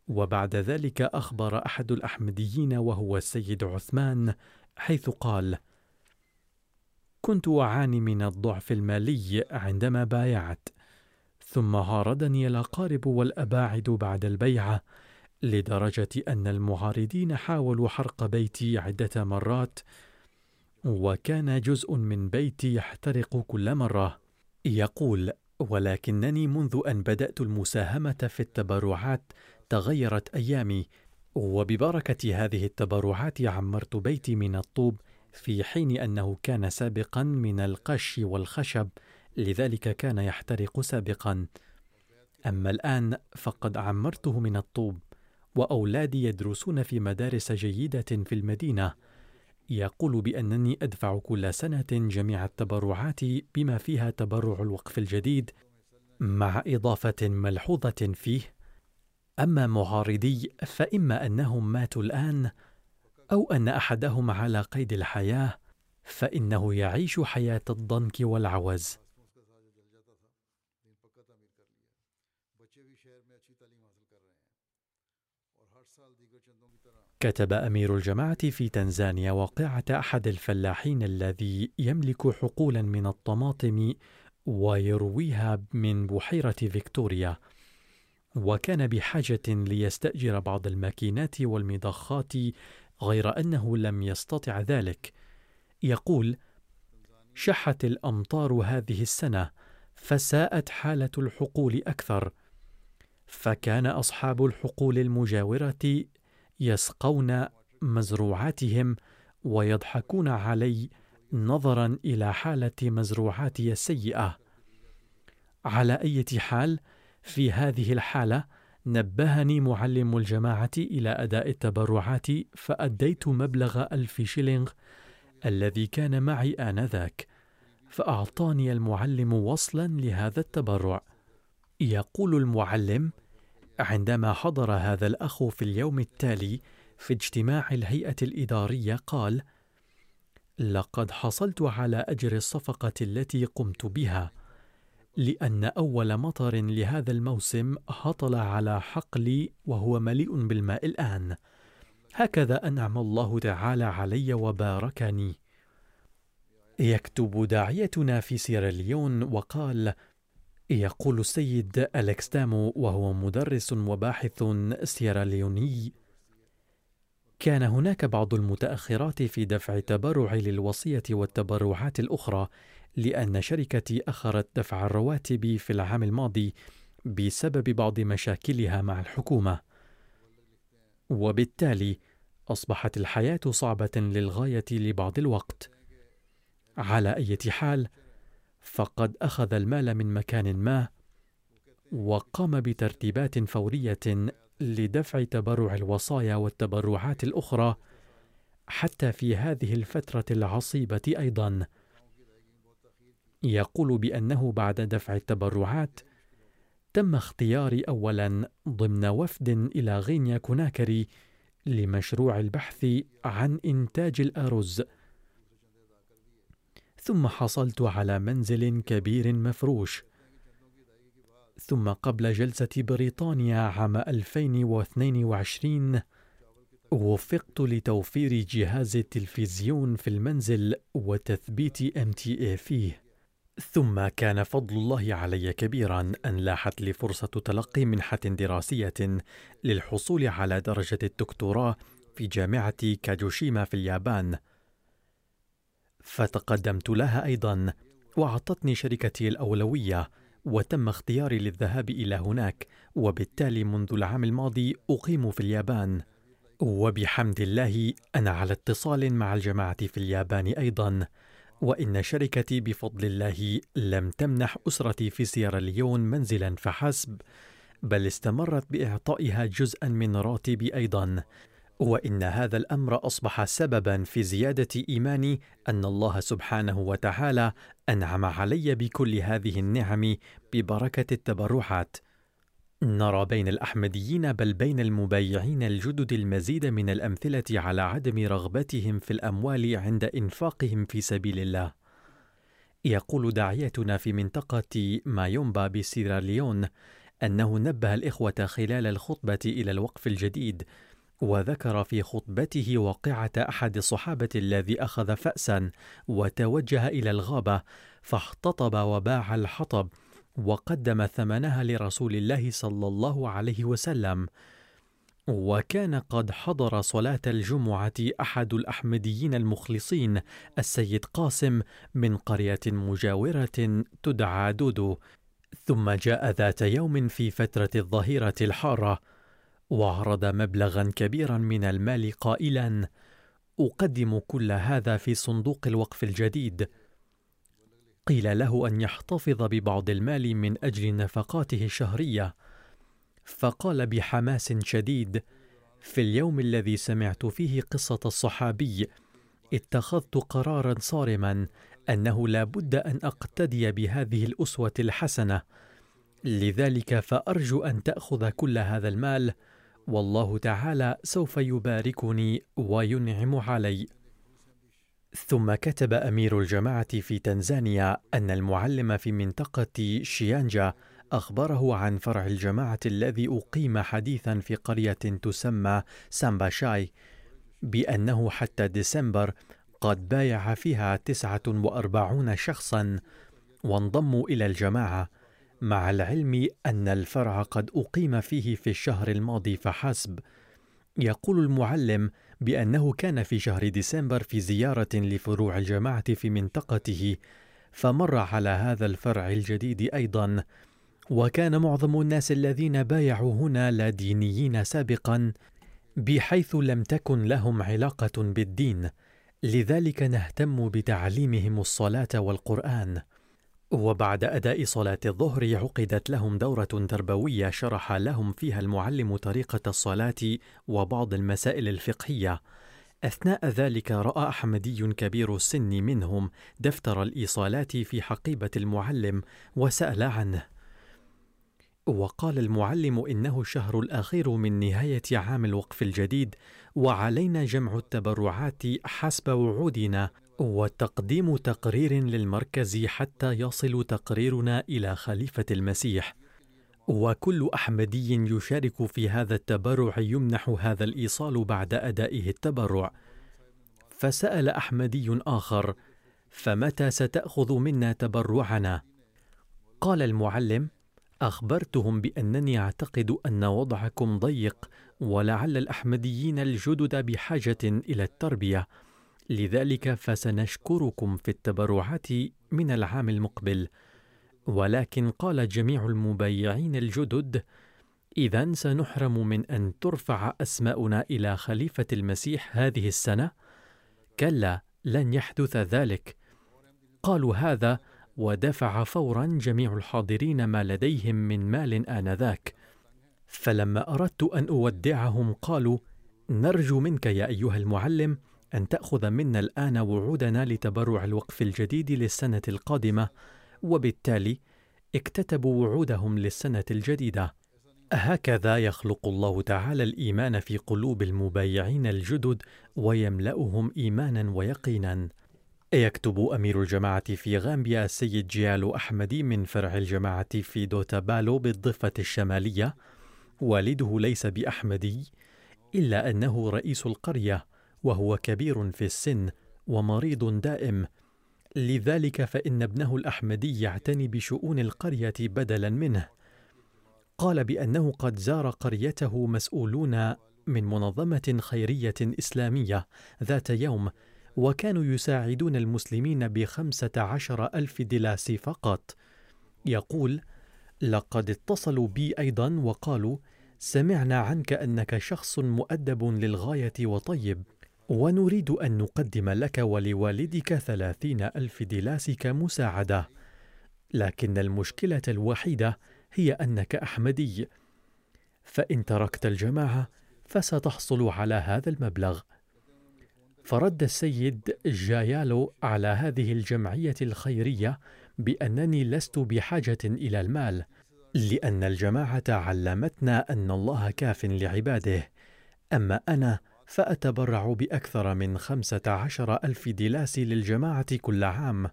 وبعد ذلك أخبر أحد الأحمديين وهو السيد عثمان حيث قال كنت أعاني من الضعف المالي عندما بايعت ثم هاردني الأقارب والأباعد بعد البيعة لدرجة أن المعارضين حاولوا حرق بيتي عدة مرات وكان جزء من بيتي يحترق كل مرة. يقول ولكنني منذ أن بدأت المساهمة في التبرعات تغيرت أيامي وببركة هذه التبرعات عمرت بيتي من الطوب في حين أنه كان سابقا من القش والخشب لذلك كان يحترق سابقا. أما الآن فقد عمرته من الطوب. وأولادي يدرسون في مدارس جيدة في المدينة. يقول بأنني أدفع كل سنة جميع التبرعات بما فيها تبرع الوقف الجديد مع إضافة ملحوظة فيه. أما معارضي فإما أنهم ماتوا الآن أو أن أحدهم على قيد الحياة فإنه يعيش حياة الضنك والعوز. كتب أمير الجماعة في تنزانيا واقعة أحد الفلاحين الذي يملك حقولا من الطماطم ويرويها من بحيرة فيكتوريا. وكان بحاجة ليستأجر بعض الماكينات والمضخات غير أنه لم يستطع ذلك. يقول شحت الأمطار هذه السنة فساءت حالة الحقول أكثر فكان أصحاب الحقول المجاورة يسقون مزروعاتهم ويضحكون علي نظرا إلى حالة مزروعاتي السيئة. على أي حال في هذه الحالة نبهني معلم الجماعة إلى أداء التبرعات فأديت مبلغ ألف شيلينغ الذي كان معي آنذاك فأعطاني المعلم وصلا لهذا التبرع. يقول المعلم عندما حضر هذا الأخ في اليوم التالي في اجتماع الهيئة الإدارية قال لقد حصلت على أجر الصفقة التي قمت بها لأن أول مطر لهذا الموسم هطل على حقلي وهو مليء بالماء الآن. هكذا أنعم الله تعالى علي وباركني. يكتب داعيتنا في سيراليون وقال يقول السيد أليكس تامو وهو مدرس وباحث سيراليوني كان هناك بعض المتأخرات في دفع التبرع للوصية والتبرعات الأخرى لأن شركتي أخرت دفع الرواتب في العام الماضي بسبب بعض مشاكلها مع الحكومة. وبالتالي أصبحت الحياة صعبة للغاية لبعض الوقت. على أي حال فقد أخذ المال من مكان ما وقام بترتيبات فورية لدفع تبرع الوصايا والتبرعات الأخرى حتى في هذه الفترة العصيبة أيضا. يقول بأنه بعد دفع التبرعات تم اختياري اولا ضمن وفد إلى غينيا كوناكري لمشروع البحث عن إنتاج الأرز ثم حصلت على منزل كبير مفروش. ثم قبل جلسة بريطانيا عام 2022 وفقت لتوفير جهاز التلفزيون في المنزل وتثبيت MTA فيه. ثم كان فضل الله علي كبيرا أن لاحت لي فرصة تلقي منحة دراسية للحصول على درجة الدكتوراه في جامعة كاجوشيما في اليابان. فتقدمت لها أيضا وأعطتني شركتي الأولوية وتم اختياري للذهاب إلى هناك وبالتالي منذ العام الماضي أقيم في اليابان. وبحمد الله أنا على اتصال مع الجماعة في اليابان أيضا وإن شركتي بفضل الله لم تمنح أسرتي في سيراليون منزلا فحسب بل استمرت بإعطائها جزءا من راتبي أيضا. وإن هذا الأمر أصبح سببا في زيادة ايماني أن الله سبحانه وتعالى أنعم علي بكل هذه النعم ببركة التبرعات. نرى بين الأحمديين بل بين المبايعين الجدد المزيد من الأمثلة على عدم رغبتهم في الأموال عند إنفاقهم في سبيل الله. يقول داعيتنا في منطقة مايومبا بسيراليون أنه نبه الإخوة خلال الخطبة إلى الوقف الجديد وذكر في خطبته واقعة أحد الصحابة الذي أخذ فأسا وتوجه إلى الغابة فاحتطب وباع الحطب وقدم ثمنها لرسول الله صلى الله عليه وسلم. وكان قد حضر صلاة الجمعة أحد الأحمديين المخلصين السيد قاسم من قرية مجاورة تدعى دودو. ثم جاء ذات يوم في فترة الظهيرة الحارة وعرض مبلغا كبيرا من المال قائلا أقدم كل هذا في صندوق الوقف الجديد. قيل له أن يحتفظ ببعض المال من أجل نفقاته الشهرية. فقال بحماس شديد في اليوم الذي سمعت فيه قصة الصحابي اتخذت قرارا صارما أنه لا بد أن أقتدي بهذه الأسوة الحسنة لذلك فأرجو أن تأخذ كل هذا المال والله تعالى سوف يباركني وينعم علي ثم كتب أمير الجماعة في تنزانيا أن المعلم في منطقة شيانجا أخبره عن فرع الجماعة الذي أقيم حديثا في قرية تسمى سامباشاي بأنه حتى ديسمبر قد بايع فيها تسعة وأربعون شخصا وانضموا إلى الجماعة. مع العلم أن الفرع قد أقيم فيه في الشهر الماضي فحسب. يقول المعلم بأنه كان في شهر ديسمبر في زيارة لفروع الجماعة في منطقته فمر على هذا الفرع الجديد أيضا. وكان معظم الناس الذين بايعوا هنا لا دينيين سابقا بحيث لم تكن لهم علاقة بالدين. لذلك نهتم بتعليمهم الصلاة والقرآن. وبعد أداء صلاة الظهر عقدت لهم دورة تربوية شرح لهم فيها المعلم طريقة الصلاة وبعض المسائل الفقهية. أثناء ذلك رأى أحمدي كبير السن منهم دفتر الإيصالات في حقيبة المعلم وسأل عنه. وقال المعلم إنه الشهر الأخير من نهاية عام الوقف الجديد وعلينا جمع التبرعات حسب وعودنا. وتقديم تقرير للمركز حتى يصل تقريرنا إلى خليفة المسيح. وكل أحمدي يشارك في هذا التبرع يمنح هذا الإيصال بعد أدائه التبرع. فسأل أحمدي آخر فمتى ستأخذ منا تبرعنا؟ قال المعلم أخبرتهم بأنني أعتقد أن وضعكم ضيق ولعل الأحمديين الجدد بحاجة إلى التربية. لذلك فسنشكركم في التبرعات من العام المقبل. ولكن قال جميع المبايعين الجدد إذا سنحرم من أن ترفع أسماؤنا إلى خليفة المسيح هذه السنة. كلا لن يحدث ذلك. قالوا هذا ودفع فورا جميع الحاضرين ما لديهم من مال آنذاك. فلما أردت أن أودعهم قالوا نرجو منك يا أيها المعلم أن تأخذ منا الآن وعودنا لتبرع الوقف الجديد للسنة القادمة وبالتالي اكتتبوا وعودهم للسنة الجديدة. هكذا يخلق الله تعالى الإيمان في قلوب المبايعين الجدد ويملأهم إيمانا ويقينا. يكتب أمير الجماعة في غامبيا السيد جيالو أحمدي من فرع الجماعة في دوتابالو بالضفة الشمالية. والده ليس بأحمدي إلا أنه رئيس القرية. وهو كبير في السن ومريض دائم. لذلك فإن ابنه الأحمدي يعتني بشؤون القرية بدلا منه. قال بأنه قد زار قريته مسؤولون من منظمة خيرية إسلامية ذات يوم وكانوا يساعدون المسلمين بخمسة عشر ألف دلاس فقط. يقول لقد اتصلوا بي أيضا وقالوا سمعنا عنك أنك شخص مؤدب للغاية وطيب. ونريد أن نقدم لك ولوالدك ثلاثين ألف دلاس كمساعدة لكن المشكلة الوحيدة هي أنك أحمدي. فإن تركت الجماعة فستحصل على هذا المبلغ. فرد السيد جايالو على هذه الجمعية الخيرية بأنني لست بحاجة إلى المال لأن الجماعة علمتنا أن الله كاف لعباده. أما أنا فأتبرع بأكثر من خمسة عشر ألف دلاس للجماعة كل عام.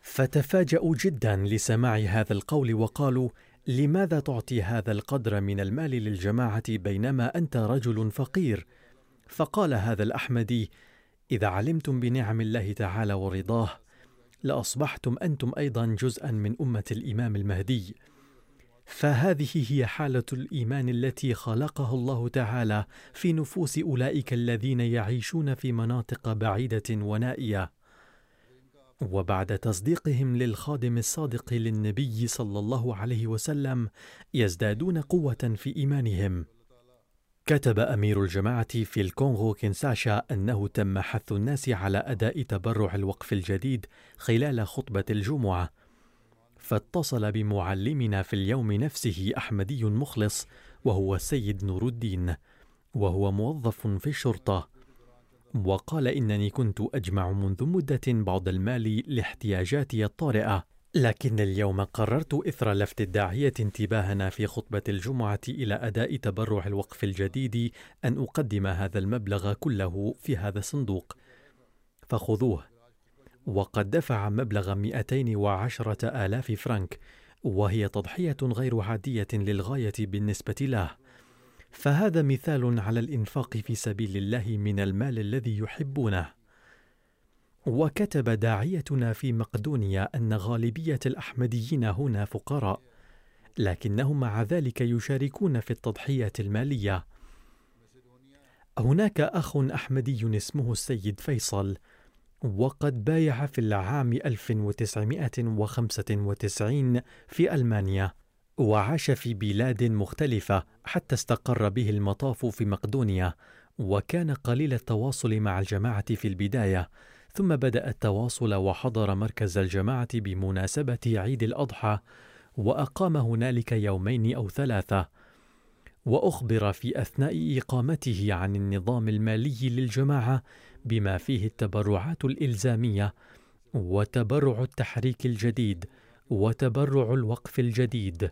فتفاجأوا جدا لسماع هذا القول وقالوا لماذا تعطي هذا القدر من المال للجماعة بينما أنت رجل فقير؟ فقال هذا الأحمدي إذا علمتم بنعم الله تعالى ورضاه لأصبحتم أنتم أيضا جزءا من أمة الإمام المهدي. فهذه هي حالة الإيمان التي خلقه الله تعالى في نفوس أولئك الذين يعيشون في مناطق بعيدة ونائية. وبعد تصديقهم للخادم الصادق للنبي صلى الله عليه وسلم يزدادون قوة في إيمانهم. كتب أمير الجماعة في الكونغو كينساشا أنه تم حث الناس على أداء تبرع الوقف الجديد خلال خطبة الجمعة فاتصل بمعلمنا في اليوم نفسه أحمدي مخلص وهو السيد نور الدين وهو موظف في الشرطة. وقال إنني كنت أجمع منذ مدة بعض المال لاحتياجاتي الطارئة. لكن اليوم قررت إثر لفت الداعية انتباهنا في خطبة الجمعة إلى أداء تبرع الوقف الجديد أن أقدم هذا المبلغ كله في هذا الصندوق. فخذوه. وقد دفع مبلغ 210 آلاف فرنك وهي تضحية غير عادية للغاية بالنسبة له. فهذا مثال على الإنفاق في سبيل الله من المال الذي يحبونه. وكتب داعيتنا في مقدونيا أن غالبية الأحمديين هنا فقراء لكنهم مع ذلك يشاركون في التضحية المالية. هناك أخ أحمدي اسمه السيد فيصل وقد بايع في العام 1995 في ألمانيا وعاش في بلاد مختلفة حتى استقر به المطاف في مقدونيا وكان قليل التواصل مع الجماعة في البداية ثم بدأ التواصل وحضر مركز الجماعة بمناسبة عيد الأضحى وأقام هنالك يومين أو ثلاثة. وأخبر في أثناء إقامته عن النظام المالي للجماعة بما فيه التبرعات الإلزامية وتبرع التحريك الجديد وتبرع الوقف الجديد.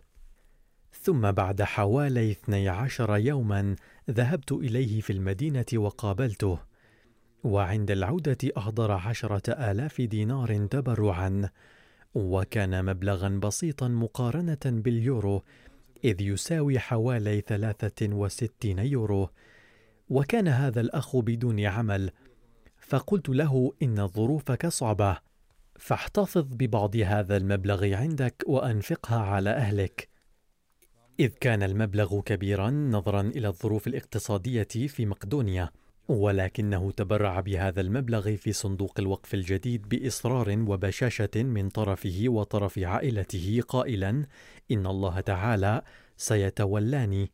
ثم بعد حوالي 12 يوما ذهبت إليه في المدينة وقابلته وعند العودة أحضر عشرة آلاف دينار تبرعا وكان مبلغا بسيطا مقارنة باليورو إذ يساوي حوالي ثلاثة وستين يورو وكان هذا الأخ بدون عمل فقلت له إن ظروفك صعبة فاحتفظ ببعض هذا المبلغ عندك وأنفقها على أهلك. إذ كان المبلغ كبيرا نظرا إلى الظروف الاقتصادية في مقدونيا ولكنه تبرع بهذا المبلغ في صندوق الوقف الجديد بإصرار وبشاشة من طرفه وطرف عائلته قائلا إن الله تعالى سيتولاني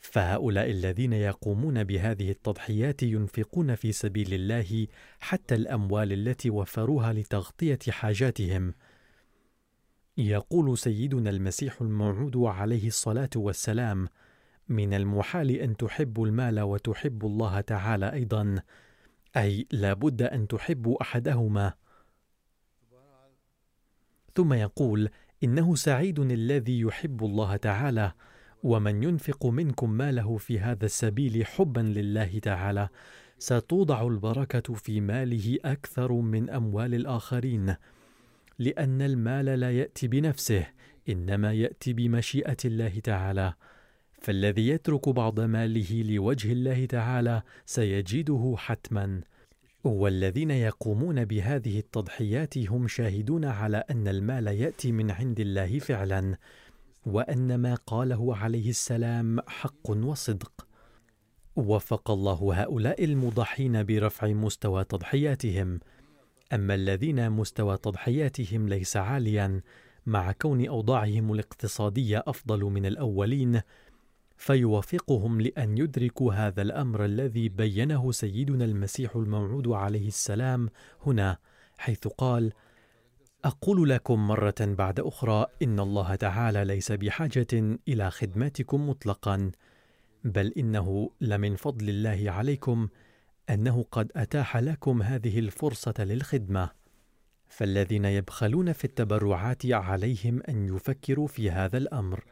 فهؤلاء الذين يقومون بهذه التضحيات ينفقون في سبيل الله حتى الأموال التي وفروها لتغطية حاجاتهم. يقول سيدنا المسيح الموعود عليه الصلاة والسلام من المحال أن تحبوا المال وتحبوا الله تعالى أيضا أي لا بد أن تحبوا أحدهما. ثم يقول إنه سعيد الذي يحب الله تعالى ومن ينفق منكم ماله في هذا السبيل حبا لله تعالى ستوضع البركة في ماله أكثر من أموال الآخرين لأن المال لا يأتي بنفسه إنما يأتي بمشيئة الله تعالى. فالذي يترك بعض ماله لوجه الله تعالى سيجده حتما. والذين يقومون بهذه التضحيات هم شاهدون على أن المال يأتي من عند الله فعلا. وأن ما قاله عليه السلام حق وصدق. وفق الله هؤلاء المضحين برفع مستوى تضحياتهم. أما الذين مستوى تضحياتهم ليس عاليا مع كون أوضاعهم الاقتصادية أفضل من الأولين فيوافقهم لأن يدركوا هذا الأمر الذي بينه سيدنا المسيح الموعود عليه السلام هنا حيث قال أقول لكم مرة بعد أخرى إن الله تعالى ليس بحاجة إلى خدماتكم مطلقا بل إنه لمن فضل الله عليكم أنه قد أتاح لكم هذه الفرصة للخدمة. فالذين يبخلون في التبرعات عليهم أن يفكروا في هذا الأمر.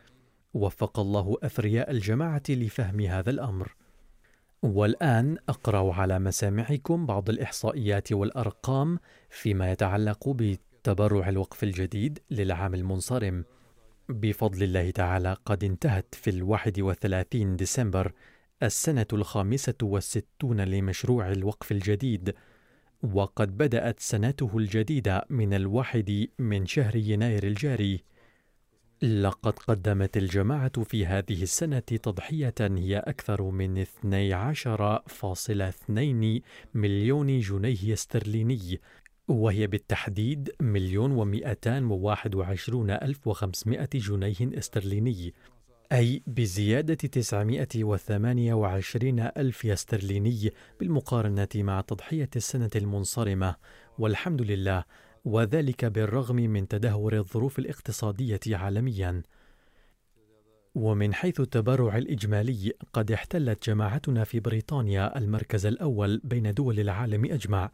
وفق الله أثرياء الجماعة لفهم هذا الأمر. والآن أقرأ على مسامعكم بعض الإحصائيات والأرقام فيما يتعلق بتبرع الوقف الجديد للعام المنصرم. بفضل الله تعالى قد انتهت في الواحد وثلاثين ديسمبر السنة الخامسة والستون لمشروع الوقف الجديد وقد بدأت سنته الجديدة من الواحد من شهر يناير الجاري. لقد قدمت الجماعة في هذه السنة تضحية هي أكثر من 12.2 مليون جنيه استرليني وهي بالتحديد مليون ومئتان وواحد وعشرون ألف وخمسمائة جنيه استرليني أي بزيادة 928 ألف استرليني بالمقارنة مع تضحية السنة المنصرمة. والحمد لله وذلك بالرغم من تدهور الظروف الاقتصادية عالميا. ومن حيث التبرع الإجمالي قد احتلت جماعتنا في بريطانيا المركز الأول بين دول العالم أجمع.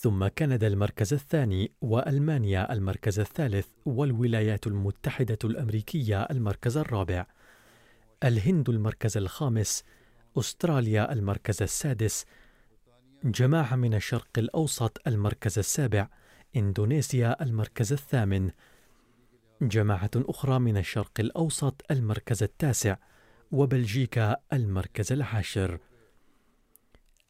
ثم كندا المركز الثاني وألمانيا المركز الثالث والولايات المتحدة الأمريكية المركز الرابع. الهند المركز الخامس أستراليا المركز السادس جماعة من الشرق الأوسط المركز السابع إندونيسيا المركز الثامن. جماعة أخرى من الشرق الأوسط المركز التاسع وبلجيكا المركز العاشر.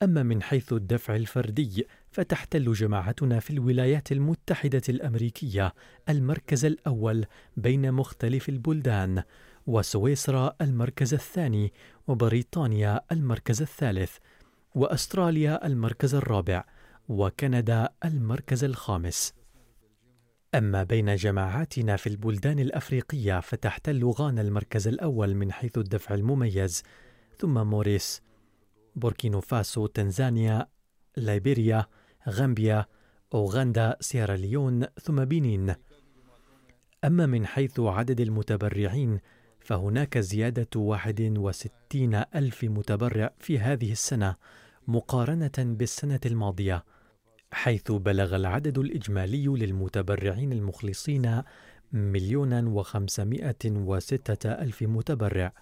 أما من حيث الدفع الفردي فتحتل جماعتنا في الولايات المتحدة الأمريكية المركز الأول بين مختلف البلدان، وسويسرا المركز الثاني، وبريطانيا المركز الثالث، وأستراليا المركز الرابع، وكندا المركز الخامس. أما بين جماعاتنا في البلدان الأفريقية فتحتل غانا المركز الأول من حيث الدفع المميز، ثم موريشس، بوركينو فاسو، تنزانيا، ليبيريا، غامبيا، أوغندا، سيراليون، ثم بنين. أما من حيث عدد المتبرعين فهناك زيادة 61 ألف متبرع في هذه السنة مقارنة بالسنة الماضية حيث بلغ العدد الإجمالي للمتبرعين المخلصين مليون وخمسمائة وستة ألف متبرع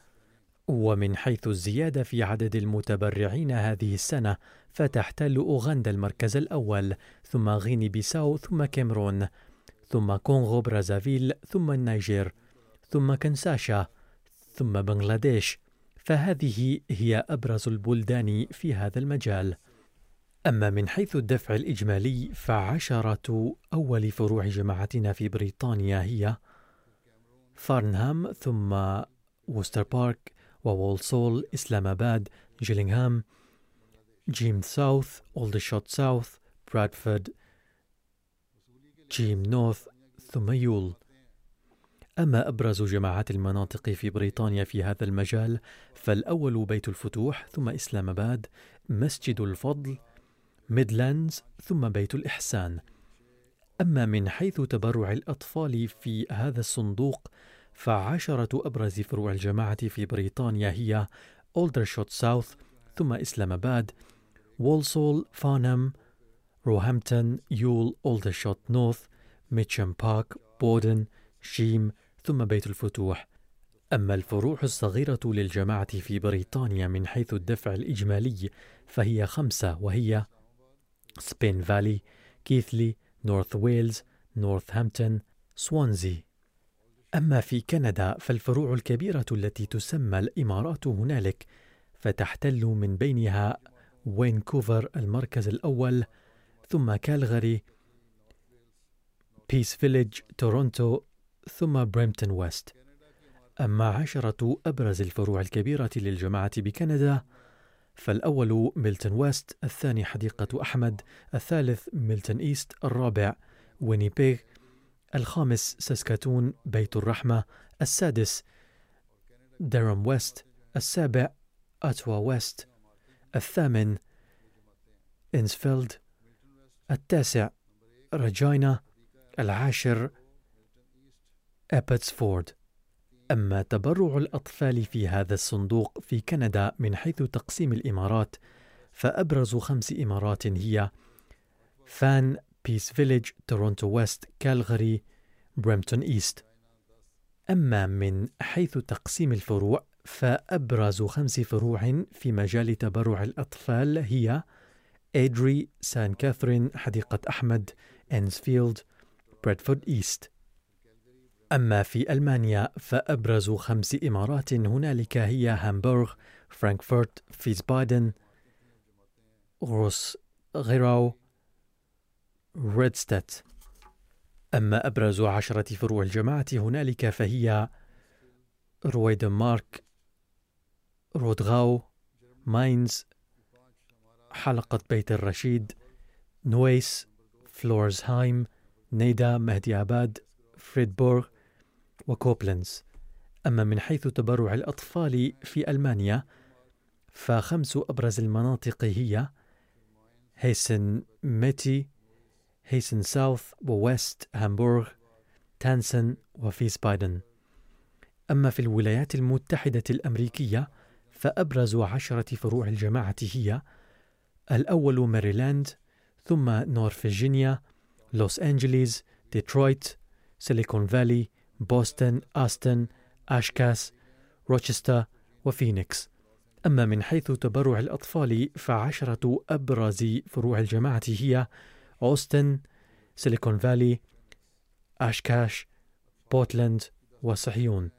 ومن حيث الزيادة في عدد المتبرعين هذه السنة فتحتل أوغندا المركز الأول ثم غيني بيساو ثم كامرون ثم كونغو برازافيل ثم النيجر ثم كنساشا ثم بنغلاديش. فهذه هي أبرز البلدان في هذا المجال. أما من حيث الدفع الإجمالي فعشرة أول فروع جماعتنا في بريطانيا هي فارنهام ثم وستر بارك وولسول إسلام آباد جيلينغهام جيم ساوث أولدشوت ساوث برادفورد جيم نورث ثم يول أما أبرز جماعات المناطق في بريطانيا في هذا المجال فالأول بيت الفتوح ثم إسلام آباد مسجد الفضل ميدلاندز ثم بيت الإحسان. أما من حيث تبرع الأطفال في هذا الصندوق فعشرة أبرز فروع الجماعة في بريطانيا هي أولدرشوت ساوث ثم إسلام آباد وولسول فانم روهامبتون يول أولدرشوت نورث ميتشم بارك بودن شيم ثم بيت الفتوح. أما الفروع الصغيرة للجماعة في بريطانيا من حيث الدفع الإجمالي فهي خمسة وهي سبن فالي كيثلي نورث ويلز نورثهامبتون سوانزي أما في كندا فالفروع الكبيرة التي تسمى الإمارات هنالك فتحتل من بينها وينكوفر المركز الأول ثم كالغاري بيس فيليج تورونتو ثم بريمتون ويست. أما عشرة أبرز الفروع الكبيرة للجماعة بكندا فالأول ميلتون ويست الثاني حديقة أحمد الثالث ميلتون إيست الرابع وينيبيغ الخامس ساسكاتون بيت الرحمة السادس ديرم ويست السابع أوتاوا ويست الثامن إنسفيل التاسع رجاينا العاشر أبتسفورد. أما تبرع الأطفال في هذا الصندوق في كندا من حيث تقسيم الإمارات فأبرز خمس إمارات هي فان بيس فيليج تورونتو ويست كالغاري بريمتون إيست أما من حيث تقسيم الفروع فأبرز خمس فروع في مجال تبرع الأطفال هي إيردري سان كاثرين حديقة أحمد إنسفيل برادفورد إيست أما في ألمانيا فأبرز خمس إمارات هنالك هي هامبورغ فرانكفورت فيسبادن غروس غيراو ريدستات أما أبرز عشرة فروع الجماعة هنالك فهي رويدرمارك رودغاو ماينز حلقة بيت الرشيد نويس فلورسهايم نيدا مهدي عباد فريدبورغ وكوبلنز أما من حيث تبرع الأطفال في ألمانيا فخمس أبرز المناطق هي هيسن ميتي هيسن ساوث وويست هامبورغ تاونس وفيسبادن أما في الولايات المتحدة الأمريكية فأبرز عشرة فروع الجماعة هي الأول ماريلاند ثم نورث فيرجينيا لوس أنجليز ديترويت سيليكون فالي بوسطن أوستن أوشكوش روتشستر وفينيكس أما من حيث تبرع الأطفال فعشرة أبرز فروع الجماعة هي أوستن سيليكون فالي أوشكوش بورتلاند وصهيون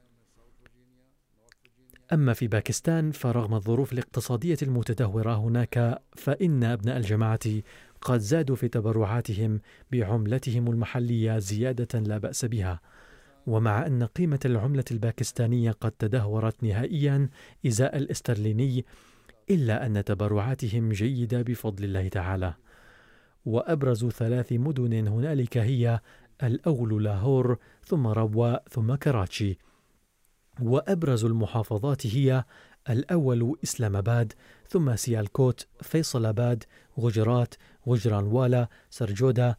أما في باكستان فرغم الظروف الاقتصادية المتدهورة هناك فإن أبناء الجماعة قد زادوا في تبرعاتهم بعملتهم المحلية زيادة لا بأس بها. ومع أن قيمة العملة الباكستانية قد تدهورت نهائيا إزاء الاسترليني إلا أن تبرعاتهم جيدة بفضل الله تعالى. وأبرز ثلاث مدن هنالك هي الأول لاهور ثم ربوة ثم كراتشي. وأبرز المحافظات هي الأول إسلام آباد ثم سيالكوت فيصل آباد غجرات غجرانوالا سرجودا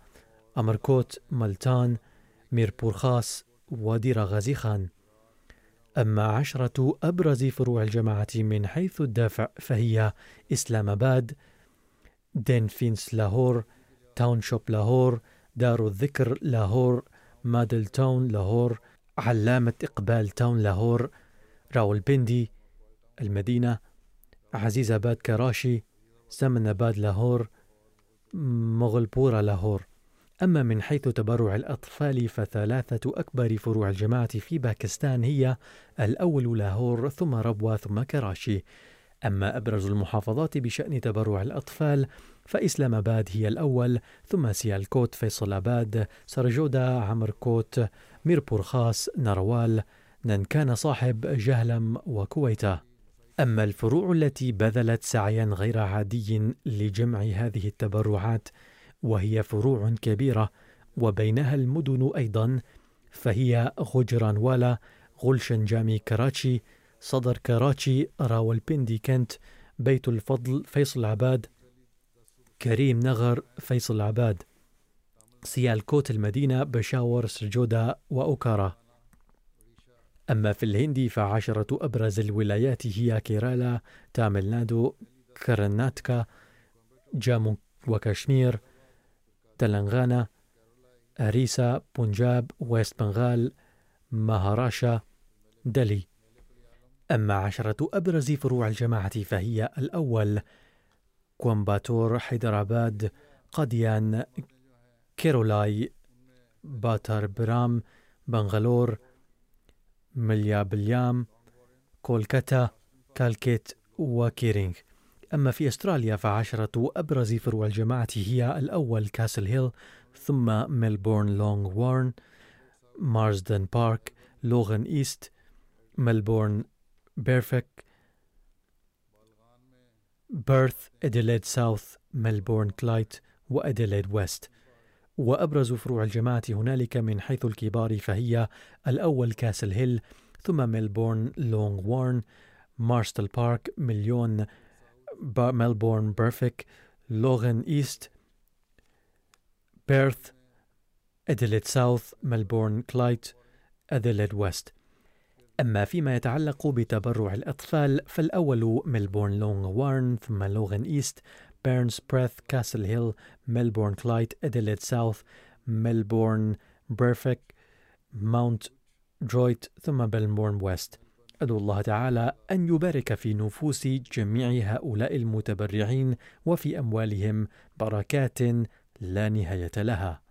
أمركوت ملتان ميربور خاص ودير غازي خان. أما عشرة أبرز فروع الجماعة من حيث الدافع فهي إسلام آباد ديفينس لاهور تاون شيب لاهور دار الذكر لاهور مادل تاون لاهور علامة إقبال تاون لاهور راول بندي المدينة عزيز آباد كراشي سمن آباد لاهور مغلبورة لاهور. أما من حيث تبرع الأطفال فثلاثة أكبر فروع الجماعة في باكستان هي الأول لاهور ثم ربوة ثم كراشي. أما أبرز المحافظات بشأن تبرع الأطفال فإسلام آباد هي الأول ثم سيالكوت فيصل آباد سرجودا عمركوت ميربور خاص نروال ننكان صاحب جهلم وكويتا. أما الفروع التي بذلت سعيا غير عادي لجمع هذه التبرعات وهي فروع كبيرة وبينها المدن أيضا فهي غجرانوالا غلشن جامي كراتشي صدر كراتشي راولبندي كنت بيت الفضل فيصل عباد كريم نغر فيصل عباد. سيالكوت المدينة بشاور سرجودا وأوكارا. أما في الهند فعشرة أبرز الولايات هي كيرالا تامل نادو كرناتكا جامو وكشمير تلنغانا أريسا بنجاب ويست بنغال مهاراشترا دلي. أما عشرة أبرز فروع الجماعة فهي الأول كومباتور حيدرآباد قديان كارولاي باتا بريام بنغلور مليا بليام كولكتا كالكيت وكيرينغ. أما في أستراليا فعشرة أبرز فروع الجماعة هي الأول كاسل هيل ثم ميلبورن لونغ وارن مارزدن بارك لوغن إيست ملبورن بيرفك بيرث إديليد ساوث ملبورن كلايت وأديليد ويست وأبرز فروع الجماعة هنالك من حيث الكبار فهي الأول كاسل هيل ثم ميلبورن لونغ وارن مارستل بارك مليون ملبورن بيرفيك لوغن إيست بيرث أديليد ساوث ملبورن كلايت أديليد ويست أما فيما يتعلق بتبرع الأطفال فالأول ملبورن لونغ وارن ثم لوغن إيست بيرنز بريث كاسل هيل ملبورن كلايت أديليد ساوث ملبورن بيرفيك ماونت درويت ثم بلمورن ويست. أدعو الله تعالى أن يبارك في نفوس جميع هؤلاء المتبرعين وفي أموالهم بركات لا نهاية لها.